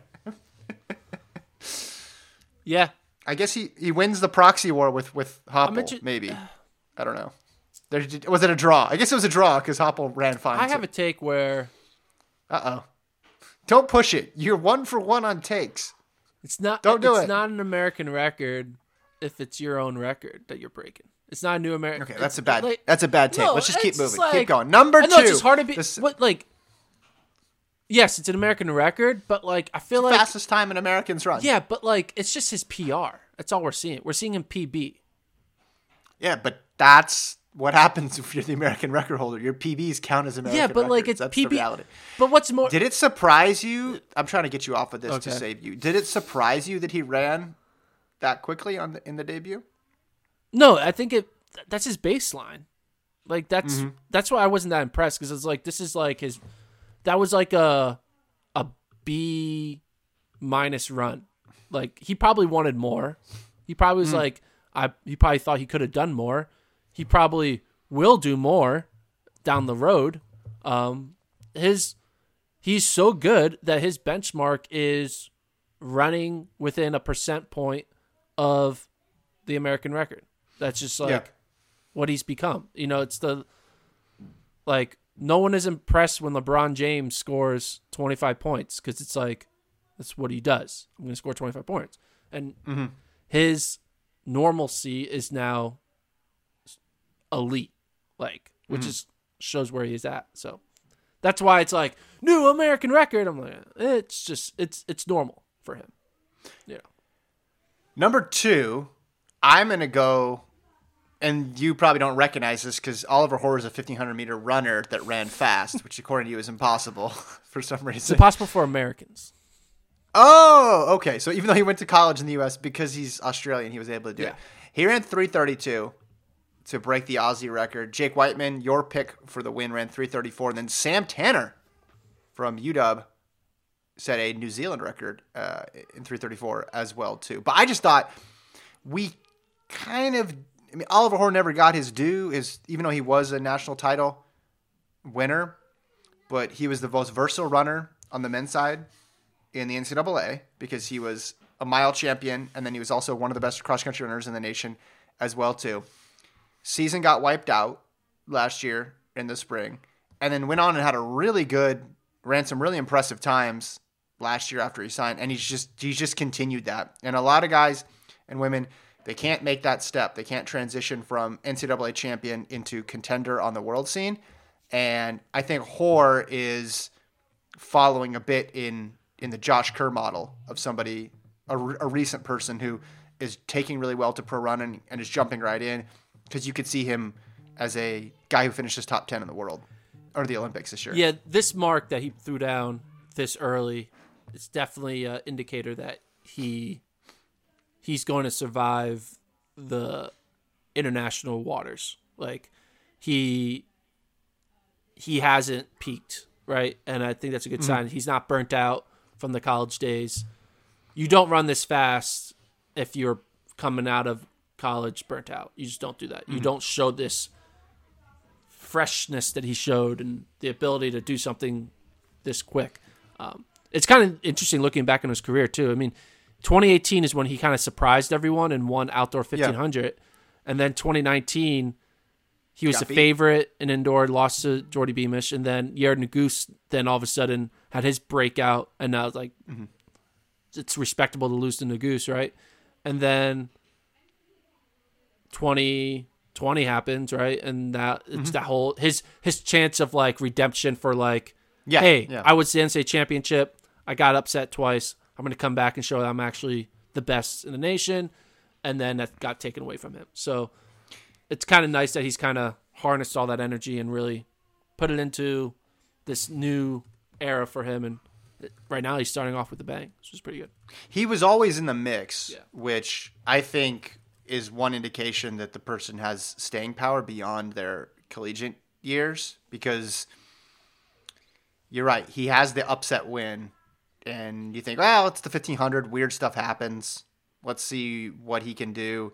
Yeah. I guess he, he wins the proxy war with with Hoppel, maybe. I don't know. There, was it a draw? I guess it was a draw because Hoppel ran fine. I have a take where Uh oh. Don't push it. You're one for one on takes. It's not Don't do it's it. not an American record if it's your own record that you're breaking. It's not a new American. Okay, that's a bad. like- that's a bad take. No, Let's just keep moving. like- keep going. Number I two. know it's just hard to be. This- What like? Yes, it's an American record, but like I feel like fastest time an Americans run. yeah, but like it's just his PR. That's all we're seeing. We're seeing him PB. Yeah, but that's what happens if you're the American record holder. Your PBs count as American yeah, but like it's that's PB. the reality. But what's more? Did it surprise you? I'm trying to get you off of this to save you. Did it surprise you that he ran that quickly on the, in the debut? No, I think it. That's his baseline. Like that's Mm-hmm. that's why I wasn't that impressed because it's like this is like his. That was like a a B minus run. Like he probably wanted more. He probably Mm. was like I. He probably thought he could have done more. He probably will do more down the road. Um, his he's so good that his benchmark is running within a percent point of the American record. That's just like Yeah. what he's become. You know, it's the like no one is impressed when LeBron James scores 25 points because it's like that's what he does. I'm going to score 25 points. And his normalcy is now elite, like, which hmm. is shows where he's at. So that's why it's like new American record. I'm like, it's just it's it's normal for him. Yeah. Number two, I'm gonna go, and you probably don't recognize this because Oliver Hoare is a 1500 meter runner that ran fast, which according to you is impossible for some reason. It's impossible for Americans. Oh, okay. So even though he went to college in the U.S. because he's Australian, he was able to do it. He ran 332 to break the Aussie record. Jake Wightman, your pick for the win, ran 334. And then Sam Tanner from UW set a New Zealand record uh, in 334 as well too. But I just thought we kind of. I mean, Oliver Hoare never got his due, his even though he was a national title winner but he was the most versatile runner on the men's side in the NCAA because he was a mile champion and then he was also one of the best cross country runners in the nation as well too. Season got wiped out last year in the spring and then went on and had a really good ran some really impressive times last year after he signed and he's just he's just continued that. And a lot of guys and women they can't make that step. They can't transition from NCAA champion into contender on the world scene. And I think Hoare is following a bit in in the Josh Kerr model of somebody, a, a recent person who is taking really well to pro run and, and is jumping right in because you could see him as a guy who finishes top 10 in the world or the Olympics this year. Yeah, this mark that he threw down this early, it's definitely an indicator that he he's going to survive the international waters. Like he he hasn't peaked, right? And I think that's a good mm-hmm. sign. He's not burnt out from the college days. You don't run this fast if you're coming out of college burnt out. You just don't do that. Mm-hmm. You don't show this freshness that he showed and the ability to do something this quick. Um, it's kind of interesting looking back in his career too. I mean, 2018 is when he kind of surprised everyone and won outdoor 1500, yeah. and then 2019 he was Got a beat. favorite in indoor, lost to Geordie Beamish, and then Yared Nuguse then all of a sudden had his breakout, and now it's like mm-hmm. it's respectable to lose to Nuguse, right? And then 2020 happens, right? And that it's mm-hmm. that whole his his chance of like redemption for like, yeah, hey, yeah. I was the NCAA championship, I got upset twice, I'm going to come back and show that I'm actually the best in the nation, and then that got taken away from him. So it's kind of nice that he's kind of harnessed all that energy and really put it into this new era for him. And right now he's starting off with a bang, which is pretty good. He was always in the mix, yeah. which I think is one indication that the person has staying power beyond their collegiate years because you're right. He has the upset win, and you think, well, it's the 1500, weird stuff happens. Let's see what he can do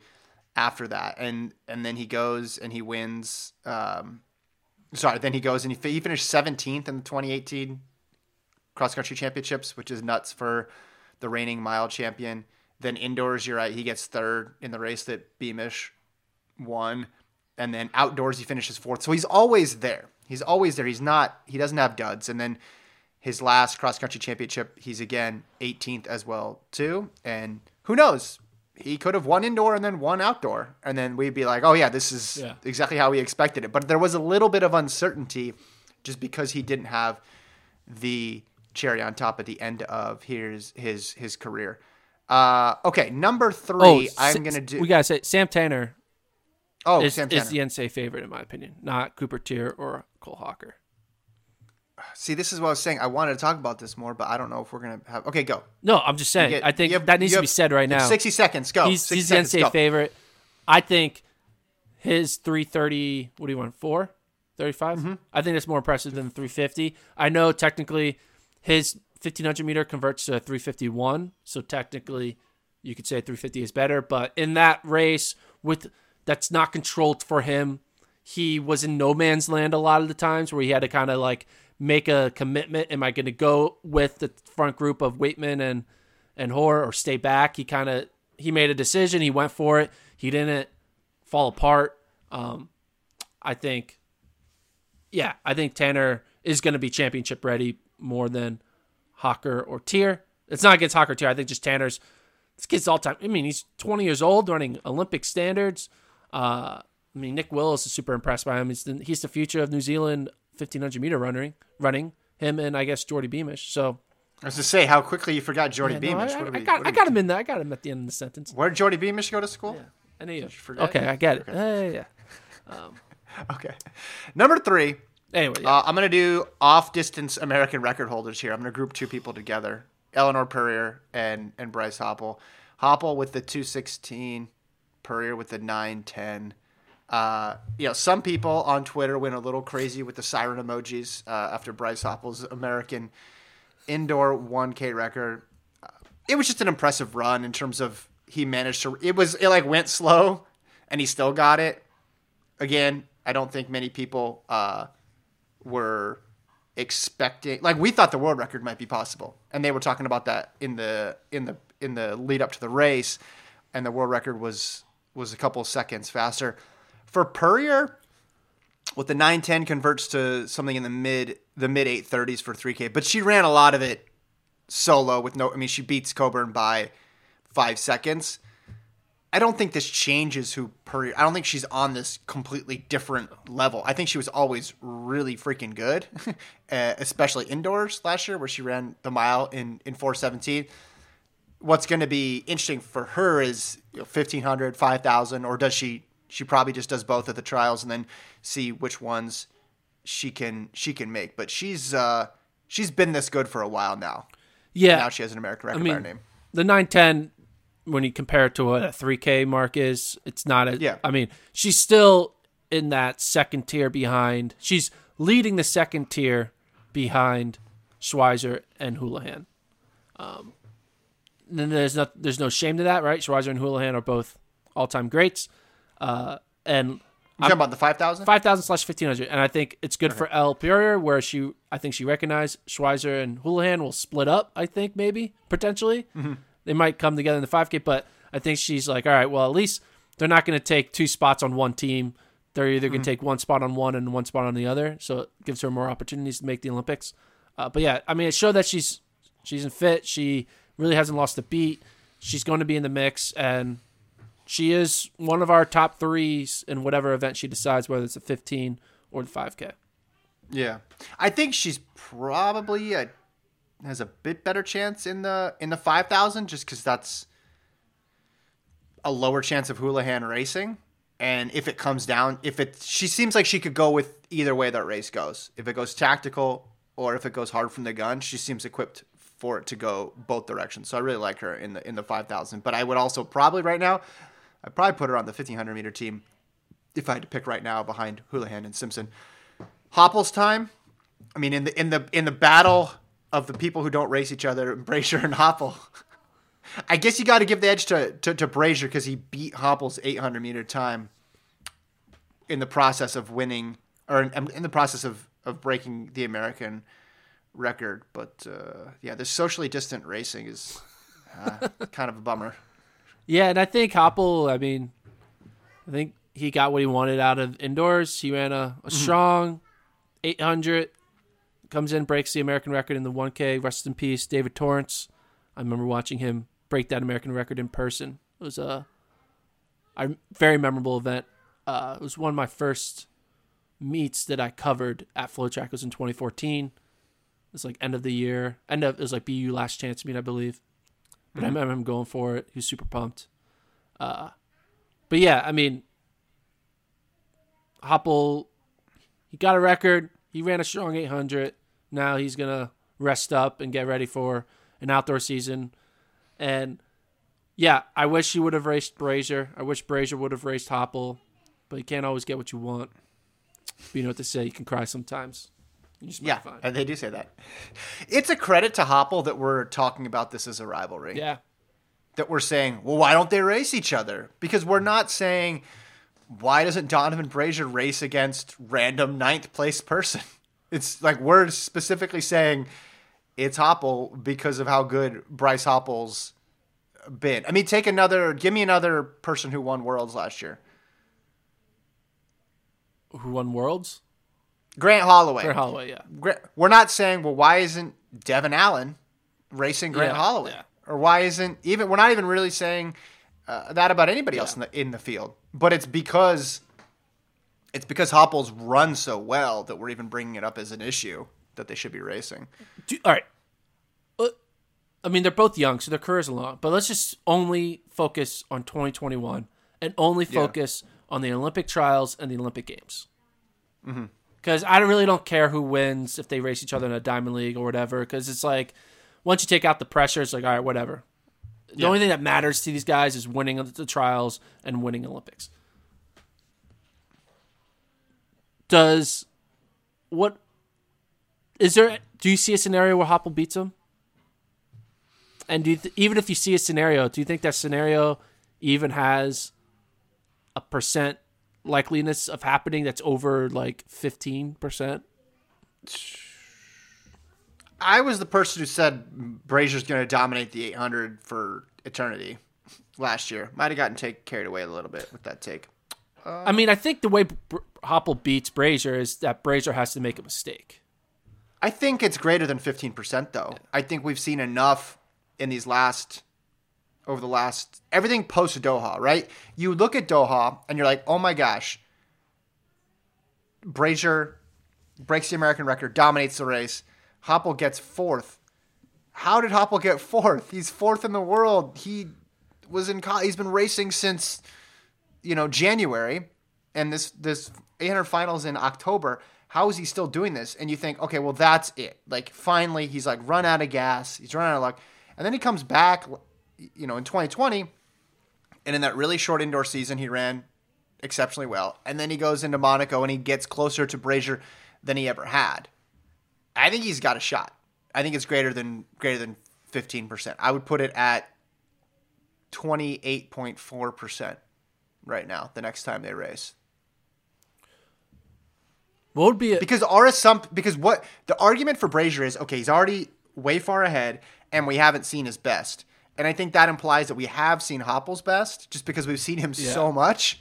after that, and and then he goes and he wins. Um, sorry, then he goes and he, he finished 17th in the 2018 cross country championships, which is nuts for the reigning mile champion. Then indoors, you're right, he gets third in the race that Beamish won, and then outdoors he finishes fourth. So he's always there. He's always there. He's not. He doesn't have duds. And then his last cross country championship, he's again 18th as well too. And who knows? he could have won indoor and then won outdoor, and then we'd be like, oh yeah, this is yeah. exactly how we expected it. But there was a little bit of uncertainty just because he didn't have the cherry on top at the end of his his his career. Uh, okay, number three, oh, I'm gonna do. We gotta say Sam Tanner. Oh, is, Sam Tanner. is the NCAA favorite in my opinion, not Cooper Teare or Cole Hocker. See, this is what I was saying. I wanted to talk about this more, but I don't know if we're gonna have. Okay, go. No, I'm just saying. Get, I think have, that needs to be said right now. Sixty seconds. Go. He's, he's the NCAA go. favorite. I think his 330. What do you want? Four. 35. Mm-hmm. I think that's more impressive than 350. I know technically his 1500 meter converts to 351, so technically you could say 350 is better. But in that race, with that's not controlled for him, he was in no man's land a lot of the times where he had to kind of like make a commitment. Am I going to go with the front group of Wightman and and Hoare or stay back? He kind of he made a decision. He went for it. He didn't fall apart. Um, I think, yeah, I think Tanner is going to be championship ready more than Hocker or Teare. It's not against Hocker Teare. I think just Tanner's this kid's all time. I mean, he's 20 years old, running Olympic standards. Uh, I mean, Nick Willis is super impressed by him. He's the, he's the future of New Zealand 1500 meter running, running him and I guess Geordie Beamish. So I was to say how quickly you forgot Geordie yeah, Beamish. No, I, I, we, I, got, I got him in there. I got him at the end of the sentence. Where did Geordie Beamish go to school? Yeah, I knew you. Forget? Okay, I get it. Okay. Uh, yeah. Um, okay. Number three. Anyway, yeah. uh, I'm gonna do off distance American record holders here. I'm gonna group two people together: Eleanor Purrier and and Bryce Hoppel. Hoppel with the 216, Purrier with the 910. Uh, you know, some people on Twitter went a little crazy with the siren emojis uh, after Bryce Hoppel's American indoor 1K record. It was just an impressive run in terms of he managed to. It was it like went slow, and he still got it. Again, I don't think many people uh, were expecting like we thought the world record might be possible. And they were talking about that in the in the in the lead up to the race. And the world record was was a couple seconds faster. For Purrier with the 910 converts to something in the mid the mid 830s for 3k but she ran a lot of it solo with no I mean she beats Coburn by 5 seconds I don't think this changes who Purrier. I don't think she's on this completely different level. I think she was always really freaking good, uh, especially indoors last year where she ran the mile in in 417. What's going to be interesting for her is you know, 1500, 5000 or does she she probably just does both at the trials and then see which ones she can she can make. But she's uh she's been this good for a while now. Yeah. Now she has an American record I mean, by her name. the 910 when you compare it to what a 3k mark is it's not a Yeah. i mean she's still in that second tier behind she's leading the second tier behind schweizer and houlihan. Um then there's no there's no shame to that right? Schweizer and houlihan are both all-time greats. Uh and You talking about the 5000? 5000 slash 1500 and i think it's good for Elle Purrier where she i think she recognized schweizer and houlihan will split up i think maybe potentially they might come together in the 5k but i think she's like all right well at least they're not going to take two spots on one team. They're either going to take one spot on one and one spot on the other so it gives her more opportunities to make the olympics. Uh, but yeah i mean it showed that she's she's in fit. She really hasn't lost a beat. She's going to be in the mix and she is one of our top threes in whatever event she decides, whether it's a 15 or the 5K. Yeah, I think she's probably a, has a bit better chance in the in the five thousand, just because that's a lower chance of Houlihan racing. And if it comes down, if it, she seems like she could go with either way that race goes. If it goes tactical or if it goes hard from the gun, she seems equipped for it to go both directions. So I really like her in the in the five thousand. But I would also probably right now, I'd probably put her on the fifteen hundred meter team if I had to pick right now behind Houlihan and Simpson. Hopple's time. I mean, in the in the in the battle of the people who don't race each other, Brazier and Hoppel. I guess you got to give the edge to to, to Brazier because he beat Hoppel's 800 meter time in the process of winning, or in, in the process of of breaking the American record. But uh, yeah, this socially distant racing is uh, kind of a bummer. Yeah, and I think Hoppel, I mean, I think he got what he wanted out of indoors. He ran a, a strong 800, comes in, breaks the American record in the 1K. Rest in peace, David Torrance. I remember watching him break that American record in person. It was a, a very memorable event. Uh, it was one of my first meets that I covered at FloTrack. It was in 2014. It was like end of the year. End of it was like BU last chance meet, I believe. But I remember him going for it. He was super pumped. Uh, but yeah, I mean, Hoppel, he got a record. He ran a strong 800. Now he's gonna rest up and get ready for an outdoor season. And yeah, I wish he would have raced Brazier. I wish Brazier would have raced Hoppel, but you can't always get what you want. But you know what they say, you can cry sometimes. You just Yeah, and they do say that. It's a credit to Hoppel that we're talking about this as a rivalry. Yeah. that we're saying, well, why don't they race each other? Because we're not saying, why doesn't Donavan Brazier race against random ninth place person? It's like we're specifically saying it's Hoppel because of how good Bryce Hoppel's been. I mean, take another, give me another person who won worlds last year. Who won Worlds? Grant Holloway. Grant Holloway, yeah. We're not saying, well, why isn't Devin Allen racing Grant Yeah, Holloway? yeah. Or why isn't even, we're not even really saying uh, that about anybody else in the, in the field. But it's because, it's because Hoppels run so well that we're even bringing it up as an issue that they should be racing. Do, all right. Uh, I mean, they're both young, so their careers are long. But let's just only focus on 2021 and only focus on the Olympic trials and the Olympic Games. Because I really don't care who wins if they race each other in a Diamond League or whatever. Because it's like, once you take out the pressure, it's like, all right, whatever. The only thing that matters to these guys is winning the trials and winning Olympics. Does what is there? Do you see a scenario where Hoppel beats him? And do th- even if you see a scenario, do you think that scenario even has a percent likeliness of happening that's over like fifteen percent? I was the person who said Brazier's going to dominate the 800 for eternity last year. Might have gotten take, carried away a little bit with that take. I mean, I think the way Br- Hoppel beats Brazier is that Brazier has to make a mistake. I think it's greater than 15% though. I think we've seen enough in these last over the last everything post Doha, right? You look at Doha and you're like, "Oh my gosh. Brazier breaks the American record, dominates the race. Hoppel gets fourth. How did Hoppel get fourth? He's fourth in the world. He was in co- he's been racing since you know January and this this 800 finals in October. How is he still doing this? And you think, okay, well that's it. Like finally, he's like run out of gas. He's run out of luck, and then he comes back, you know, in 2020, and in that really short indoor season, he ran exceptionally well. And then he goes into Monaco and he gets closer to Brazier than he ever had. I think he's got a shot. I think it's greater than greater than 15%. I would put it at 28.4% right now the next time they race. What would be a, Because our assump because what the argument for Brazier is okay, he's already way far ahead and we haven't seen his best. And I think that implies that we have seen Hoppel's best just because we've seen him Yeah. so much.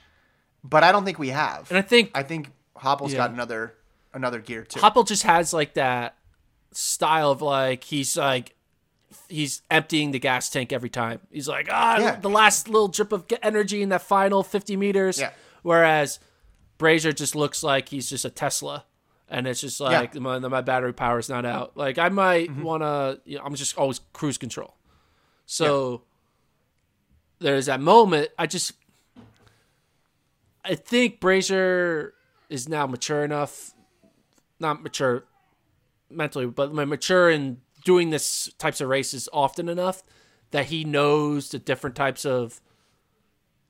But I don't think we have. and I think I think Hoppel's Yeah. got another another gear too. Hopple just has like that style of like he's like he's emptying the gas tank every time. He's like ah Yeah. the last little drip of energy in that final 50 meters. Yeah. Whereas Brazier just looks like he's just a Tesla. And it's just like my, my battery is not out. Like I might Mm-hmm. want to. You know, I'm just always cruise control. So there's that moment. I just, I think Brazier is now mature enough, not mature mentally, but mature in doing this types of races often enough that he knows the different types of.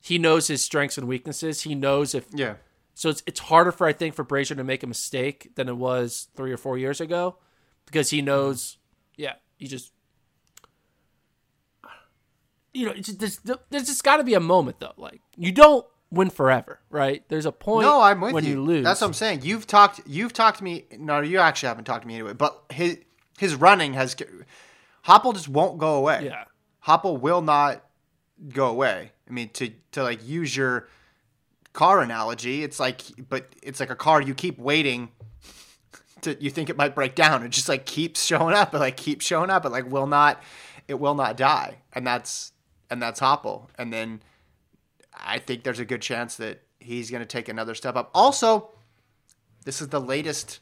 He knows his strengths and weaknesses. He knows if yeah. so it's it's harder for I think for Brazier to make a mistake than it was three or four years ago, because he knows, yeah, he just, you know, it's just, there's there's just got to be a moment though. Like you don't win forever, right? There's a point. No, I'm with when you. you. lose. That's what I'm saying. You've talked. You've talked to me. No, you actually haven't talked to me anyway. But his his running has. Hoppel just won't go away. Yeah. Hoppel will not go away. I mean, to to like use your car analogy, it's like, but it's like a car you keep waiting. To, you think it might break down. It just like keeps showing up, and like keeps showing up, and like will not, it will not die, and that's and that's Hoppel. And then I think there's a good chance that he's going to take another step up. Also, this is the latest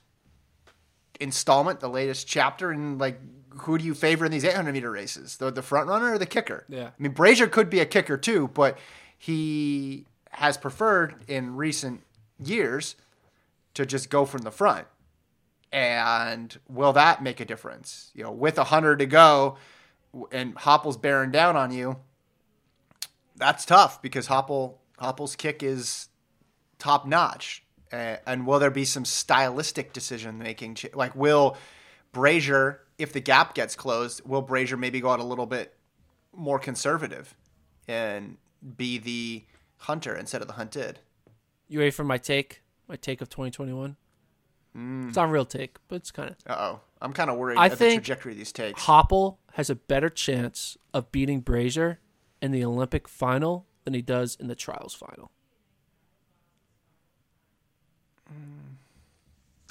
installment, the latest chapter, and like, who do you favor in these 800 meter races? The the front runner or the kicker? Yeah. I mean, Brazier could be a kicker too, but he has preferred in recent years to just go from the front. And will that make a difference? You know, with a hundred to go, and Hoppel's bearing down on you, that's tough because Hoppel Hoppel's kick is top notch. Uh, and will there be some stylistic decision making? Ch- like, will Brazier, if the gap gets closed, will Brazier maybe go out a little bit more conservative and be the hunter instead of the hunted? you ready for my take? My take of 2021. Mm. It's not a real take, but it's kind of. Uh oh, I'm kind of worried I at the think trajectory of these takes. Hoppel has a better chance of beating Brazier in the Olympic final than he does in the trials final.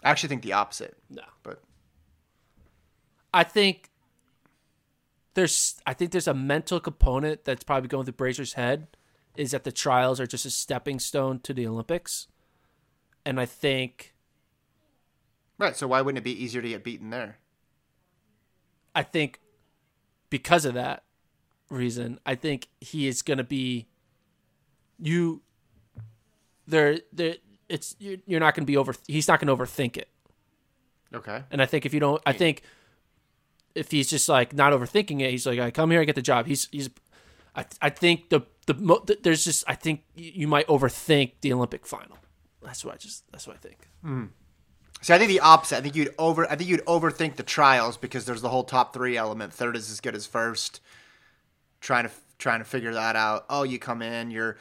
I actually think the opposite, No. but I think there's I think there's a mental component that's probably going through Brazier's head is that the trials are just a stepping stone to the Olympics. And I think right. So why wouldn't it be easier to get beaten there? I think because of that reason, I think he is going to be you there there it's you're, you're not going to be over he's not going to overthink it. Okay. And I think if you don't, I think if he's just like not overthinking it, he's like, I come here, I get the job. He's he's, I I think the the, mo- the there's just I think you might overthink the Olympic final. That's what I just that's what I think. Mm. See, I think the opposite. I think you'd over. I think you'd overthink the trials because there's the whole top three element. Third is as good as first. Trying to trying to figure that out. Oh, you come in, your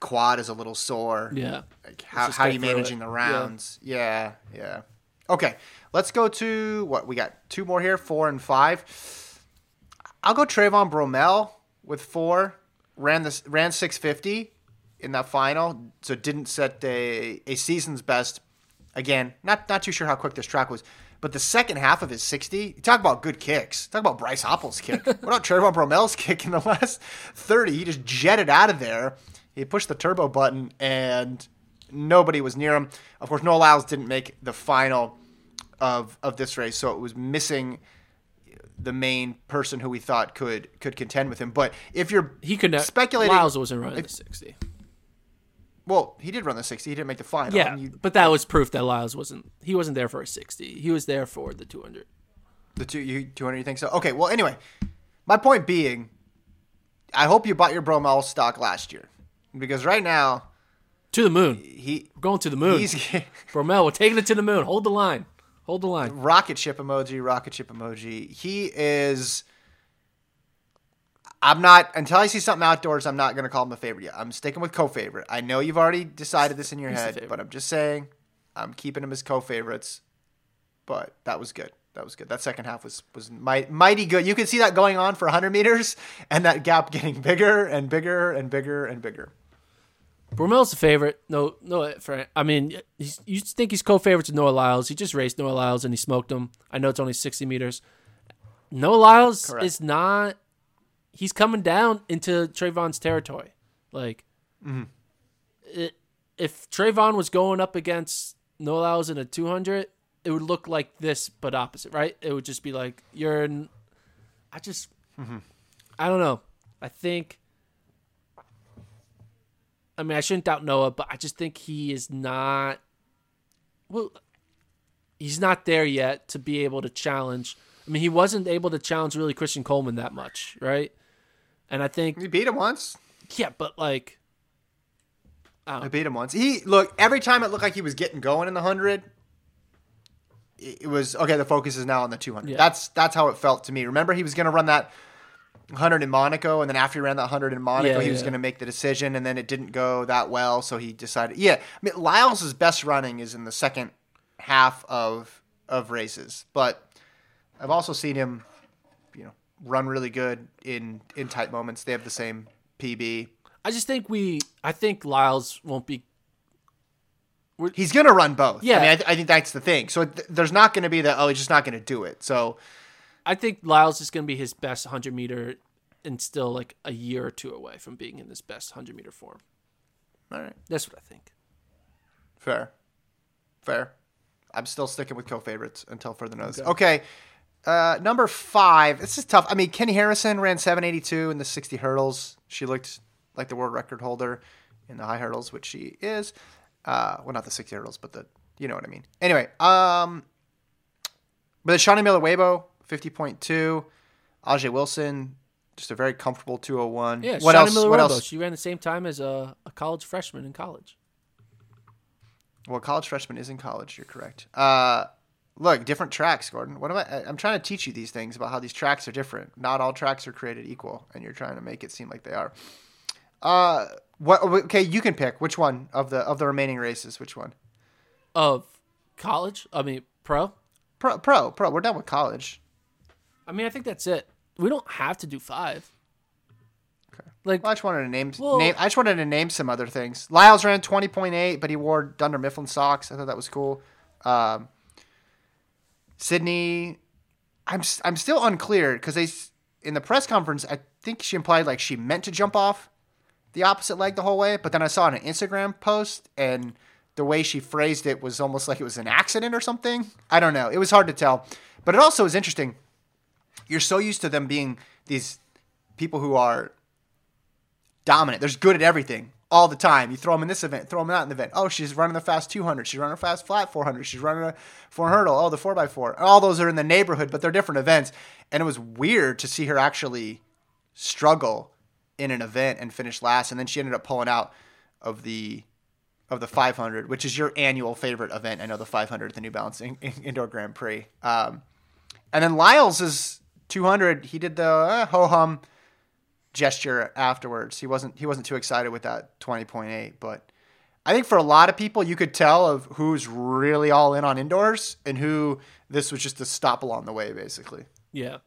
quad is a little sore. Yeah, Like how how are you managing it. the rounds? Yeah. yeah, Okay, let's go to what we got. Two more here, four and five. I'll go Trayvon Bromell with four. Ran this ran six fifty in that final, so didn't set a a season's best. Again, not not too sure how quick this track was, but the second half of his sixty. Talk about good kicks. Talk about Bryce Hoppel's kick. what about Trayvon Bromell's kick in the last thirty? He just jetted out of there. He pushed the turbo button and nobody was near him. Of course, Noah Lyles didn't make the final of of this race, so it was missing the main person who we thought could could contend with him. But if you're He could not. speculating, Lyles wasn't running the 60. well, he did run the sixty. He didn't make the final. Yeah, you, but that was proof that Lyles wasn't. He wasn't there for a 60. He was there for the 200. the two you two hundred. You think so? Okay. Well, anyway, my point being, I hope you bought your Bromell stock last year because right now To the moon. he We're going to the moon. he's Bromell, we're taking it to the moon. Hold the line. Hold the line. rocket ship emoji, rocket ship emoji. He is. I'm not until I see something outdoors. I'm not going to call him a favorite yet. I'm sticking with co-favorite. I know you've already decided this in your He's head, but I'm just saying I'm keeping him as co-favorites. But that was good. That was good. That second half was was might, mighty good. You could see that going on for 100 meters, and that gap getting bigger and bigger and bigger and bigger. Bromell's the favorite. No, no. I mean, you think he's co-favorite to Noah Lyles. He just raced Noah Lyles and he smoked him. I know it's only 60 meters. Noah Lyles Correct. is not. He's coming down into Trayvon's territory. Like, mm-hmm. it, if Trayvon was going up against Noah Lyles in a 200, it would look like this, but opposite, right? It would just be like you're. In, I just. Mm-hmm. I don't know. I think. I mean, I shouldn't doubt Noah, but I just think he is not. Well, he's not there yet to be able to challenge. I mean, he wasn't able to challenge really Christian Coleman that much, right? And I think, He beat him once. yeah, but like, I beat him once. He look every time it looked like he was getting going in the hundred. It it was okay. The focus is now on the two hundred. Yeah. That's that's how it felt to me. Remember, he was going to run that hundred in Monaco, and then after he ran that hundred in Monaco, Yeah, he was yeah. going to make the decision, and then it didn't go that well, so he decided. Yeah, I mean, Lyles' best running is in the second half of of races, but I've also seen him, you know, run really good in in tight moments. They have the same PB. I just think we, I think Lyles won't be. He's going to run both. Yeah. I mean, I, th- I think that's the thing. So th- there's not going to be that, oh, he's just not going to do it. So, I think Lyles is going to be his best 100 meter and still like a year or two away from being in his best 100 meter form. all right. That's what I think. Fair. Fair. I'm still sticking with co favorites until further notice. Okay. Uh, number five. This is tough. I mean, Keni Harrison ran 782 in the 60 hurdles. She looked like the world record holder in the high hurdles, which she is. Uh, well, not the 60 hurdles, but the, you know what I mean. Anyway, um, but the Shaunae Miller-Uibo, 50.2. Ajee Wilson, just a very comfortable 201. Yeah, what Shaunae else? Miller what else? She ran the same time as a, a college freshman in college. Well, college freshman is in college. You're correct. Uh, look, different tracks, Gordon. What am I? I- I'm trying to teach you these things about how these tracks are different. Not all tracks are created equal, and you're trying to make it seem like they are. Uh, what? Okay, you can pick which one of the of the remaining races. Which one? Of college? I mean, pro? Pro, pro, pro. We're done with college. I mean, I think that's it. We don't have to do five. Like, Well, I just wanted to name, Well- name. I just wanted to name some other things. Lyles ran 20.8, but he wore Dunder Mifflin socks. I thought that was cool. Um, Sydney, I'm I'm still unclear because they in the press conference I think she implied like she meant to jump off the opposite leg the whole way, but then I saw an Instagram post and the way she phrased it was almost like it was an accident or something. I don't know. It was hard to tell, but it also is interesting. You're so used to them being these people who are dominant. They're good at everything all the time. You throw them in this event, throw them out in the event. Oh, she's running the fast 200. She's running a fast flat 400. She's running a four hurdle. Oh, the 4x4. All those are in the neighborhood, but they're different events. And it was weird to see her actually struggle in an event and finish last. And then she ended up pulling out of the of the 500, which is your annual favorite event. I know the 500 at the New Balance in, in- Indoor Grand Prix. Um, and then Lyles is 200. He did the uh, ho hum gesture afterwards. He wasn't he wasn't too excited with that 20.8, but I think for a lot of people, you could tell of who's really all in on indoors and who this was just a stop along the way, basically. Yeah.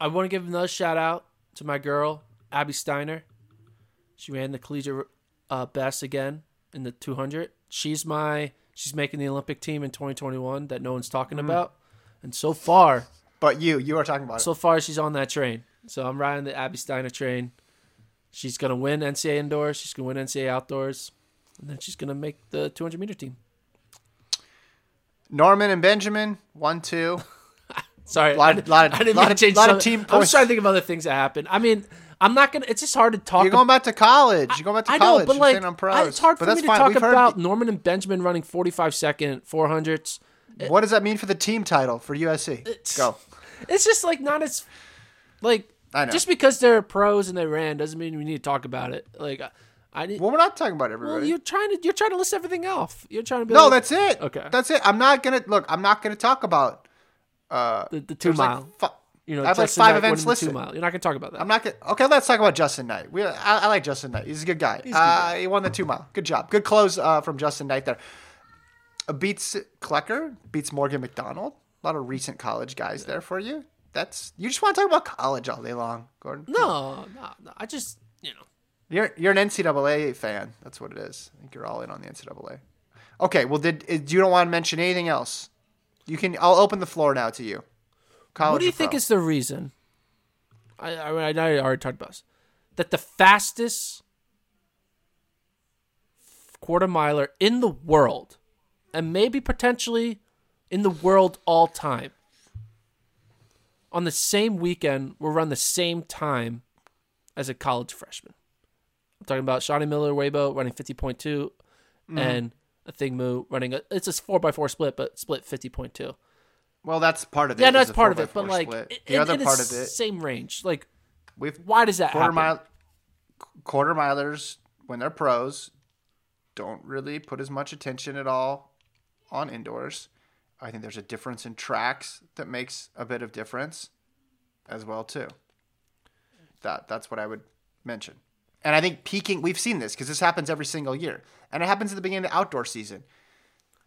I want to give another shout out to my girl, Abby Steiner. She ran the collegiate uh, best again in the 200. She's my she's making the Olympic team in 2021 that no one's talking mm-hmm. about. And so far, But you, you are talking about so far she's on that train. So I'm riding the Abby Steiner train. She's gonna win NCAA indoors. She's gonna win NCAA outdoors, and then she's gonna make the 200 meter team. Norman and Benjamin, one, two. Sorry, Lot- I, didn't- lot of- I didn't lot mean to change lot of team I was trying to think of other things that happened. I mean, I'm not gonna. It's just hard to talk. You're going back to college. You're going back to I know, college. but You're like, I- it's hard but for that's me to fine. talk We've heard- about Norman and Benjamin running 45 second 400s. What does that mean for the team title for USC? Go. It's just like not as like I know. just because they're pros and they ran doesn't mean we need to talk about it. Like I, I didn't. Well, we're not talking about Well, everybody. you're trying to you're trying to list everything off. You're trying to be no, like, that's it. Okay. That's it. I'm not gonna look. I'm not gonna talk about. Uh, the, the two mile. Like, fu- you know, I have like five Knight events winning the two listed. mile. You're not gonna talk about that. I'm not gonna. Okay, let's talk about Justin Knight. We, I, I like Justin Knight. He's a good guy. uh, he won the two mile. Good job. Good close uh, from Justin Knight there. Beats Klecker. Beats Morgan McDonald. A lot of recent college guys there for you. That's you just want to talk about college all day long, Gordon. no, no, no. I just you know. You're you're an NCAA fan. That's what it is. I think you're all in on the NCAA. Okay. Well, did you don't want to mention anything else? You can. I'll open the floor now to you. College What do you think pro? is the reason? I I, I already talked about this. That the fastest quarter miler in the world, and maybe potentially in the world all time, on the same weekend will run the same time as a college freshman. I'm talking about Shaunae Miller-Uibo running 50.2 Mm-hmm. and Athing Mu running a it's a four by four split, but split 50.2. Well, that's part of it. Yeah, that's part of it, but like it- the it- other part of it, same range. Like, we've why does that quarter happen? mile quarter milers when they're pros don't really put as much attention at all on indoors. I think there's a difference in tracks that makes a bit of difference as well too. That that's what I would mention. And I think peaking we've seen this because this happens every single year. And it happens at the beginning of the outdoor season.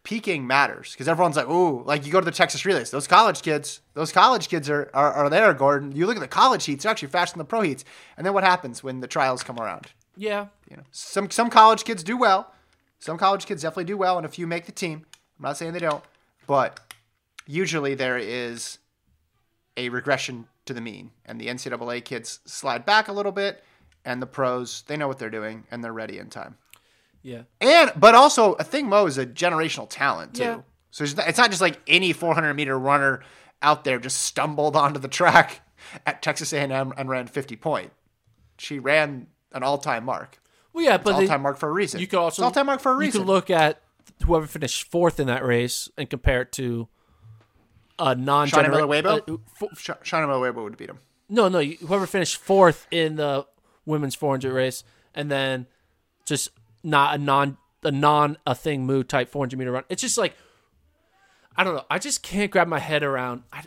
Peaking matters because everyone's like, ooh, like you go to the Texas relays, those college kids, those college kids are, are, are there, Gordon. You look at the college heats, they're actually faster than the pro heats. And then what happens when the trials come around? Yeah, You know, some some college kids do well. Some college kids definitely do well, and a few make the team. I'm not saying they don't, but usually there is a regression to the mean, and the NCAA kids slide back a little bit, and the pros they know what they're doing and they're ready in time. Yeah, And but also Athing Mu is a generational talent too. Yeah. So it's not, it's not just like any 400 meter runner out there just stumbled onto the track at Texas A&M and ran 50 point. She ran an all time mark. well, yeah, but All the- time mark for a reason. you could also all time mark for a reason. You could look at whoever finished fourth in that race and compare it to a non Shaunae Miller-Uibo? uh, fo- Sh- Shaunae Miller would beat him. no, no, whoever finished fourth in the women's 400 race, and then just not a non a non Athing Mu type 400 meter run. It's just like I don't know. I just can't grab my head around I,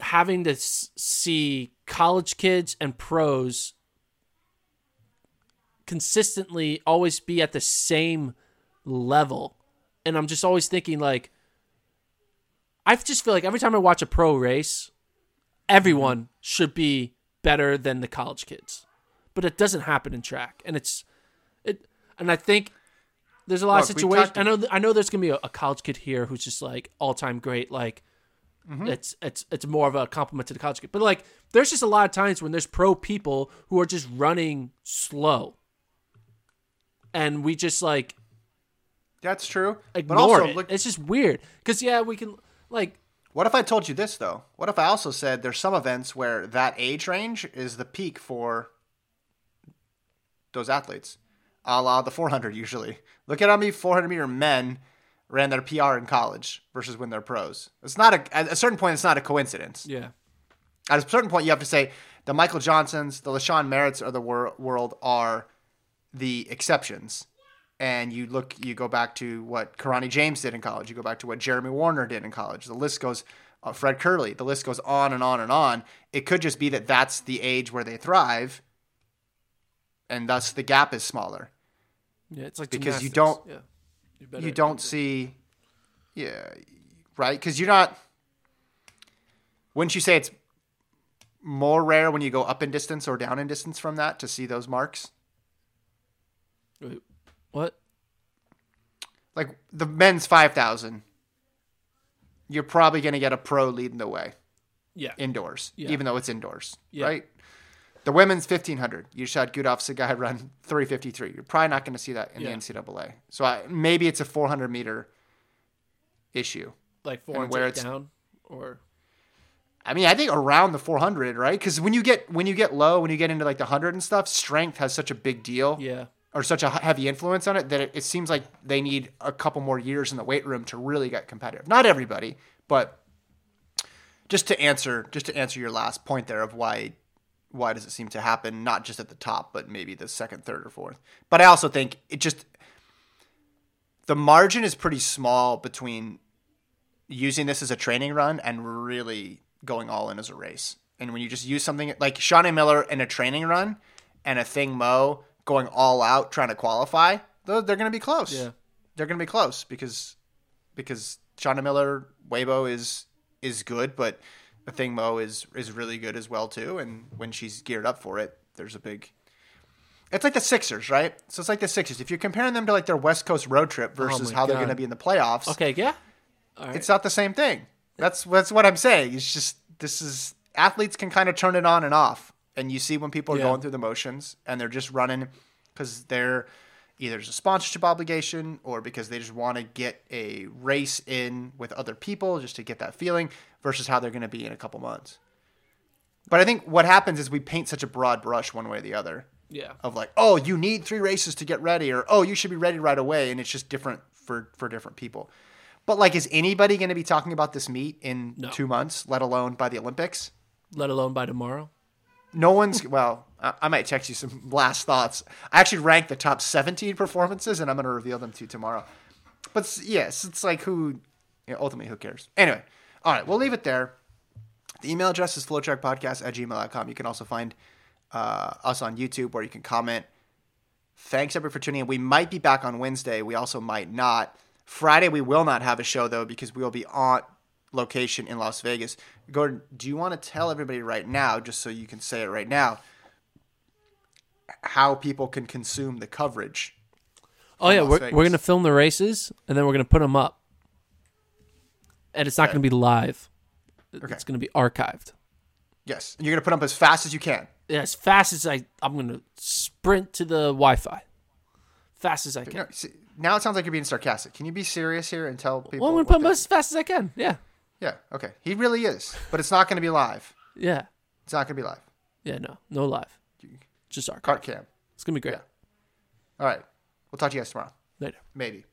having to s- see college kids and pros consistently always be at the same level. And I'm just always thinking like I just feel like every time I watch a pro race, everyone should be better than the college kids. But it doesn't happen in track. And it's it and I think there's a lot of Look, we situations. I know. I know. There's gonna be a, a college kid here who's just like all time great. Like, Mm-hmm. it's it's it's more of a compliment to the college kid. But like, there's just a lot of times when there's pro people who are just running slow, and we just like That's true. ignore but also, it. look, it's just weird because yeah, we can like what if I told you this though? What if I also said there's some events where that age range is the peak for those athletes, a la the 400 usually. Look at how many 400 meter men ran their PR in college versus when they're pros. It's not a at a certain point. It's not a coincidence. yeah. At a certain point, you have to say the Michael Johnsons, the LaShawn Merritts of the wor- world are the exceptions. And you look, you go back to what Kirani James did in college. You go back to what Jeremy Wariner did in college. The list goes, uh, Fred Kerley. The list goes on and on and on. It could just be that that's the age where they thrive. and thus the gap is smaller. Yeah, it's like Because you don't- Yeah. You don't see, yeah, right? Because you're not. Wouldn't you say it's more rare when you go up in distance or down in distance from that to see those marks? Wait, what? Like the men's five thousand, you're probably going to get a pro leading the way Yeah. indoors, Yeah. even though it's indoors, Yeah. right? The women's fifteen hundred, you shot had Gudaf Tsegay run three fifty three. You're probably not going to see that in Yeah. the NCAA. So I, maybe it's a four hundred meter issue. like four and 400 where it's- down or I mean, I think around the 400, right? Because when you get when you get low, when you get into like the 100 and stuff, strength has such a big deal yeah. or such a heavy influence on it that it, it seems like they need a couple more years in the weight room to really get competitive. Not everybody, but just to answer just to answer your last point there of why why does it seem to happen not just at the top, but maybe the second, third, or fourth. But I also think it just the margin is pretty small between using this as a training run and really going all in as a race. And when you just use something like Shaunae Miller in a training run and Athing Mu going all out trying to qualify, they're, they're going to be close. Yeah. They're going to be close because because Shawnee Miller Weibo is is good, but Thing Mo is is really good as well too. And when she's geared up for it, there's a big. It's like the Sixers, right? So it's like the Sixers. If you're comparing them to like their West Coast road trip versus Oh how they're going to be in the playoffs, Okay, yeah. Right. it's not the same thing. That's that's what I'm saying. It's just this is athletes can kind of turn it on and off, and you see when people are Yeah. going through the motions and they're just running because they're either there's a sponsorship obligation or because they just want to get a race in with other people just to get that feeling versus how they're going to be in a couple months. But I think what happens is we paint such a broad brush one way or the other yeah. of like, oh, you need three races to get ready, or oh, you should be ready right away, and it's just different for for different people. But like, is anybody going to be talking about this meet in No. two months, let alone by the Olympics? Let alone by tomorrow. No one's. well, I, might text you some last thoughts. I actually ranked the top 17 performances, and I'm going to reveal them to you tomorrow. But yes, it's like who. You know, ultimately, who cares? Anyway, all right, we'll leave it there. The email address is flotrackpodcast at gmail.com. You can also find uh, us on YouTube where you can comment. Thanks everybody for tuning in. We might be back on Wednesday. We also might not. Friday we will not have a show though because we will be on location in Las Vegas. Gordon, do you want to tell everybody right now, just so you can say it right now, how people can consume the coverage? Oh yeah, Las we're, Vegas. we're gonna film the races and then we're gonna put them up, and it's not Okay. gonna be live. Okay. It's gonna be archived. Yes, and you're gonna put them up as fast as you can. Yeah, as fast as I, I'm gonna sprint to the Wi-Fi, fast as I can. Know, see, now it sounds like you're being sarcastic. Can you be serious here and tell people? well, I'm gonna put them the- as fast as I can. Yeah, Yeah, okay. He really is, but it's not going to be live. yeah, It's not going to be live. yeah. No, no live, just our Cart cam. It's gonna be great. Yeah. All right. We'll talk to you guys tomorrow. Later. Maybe.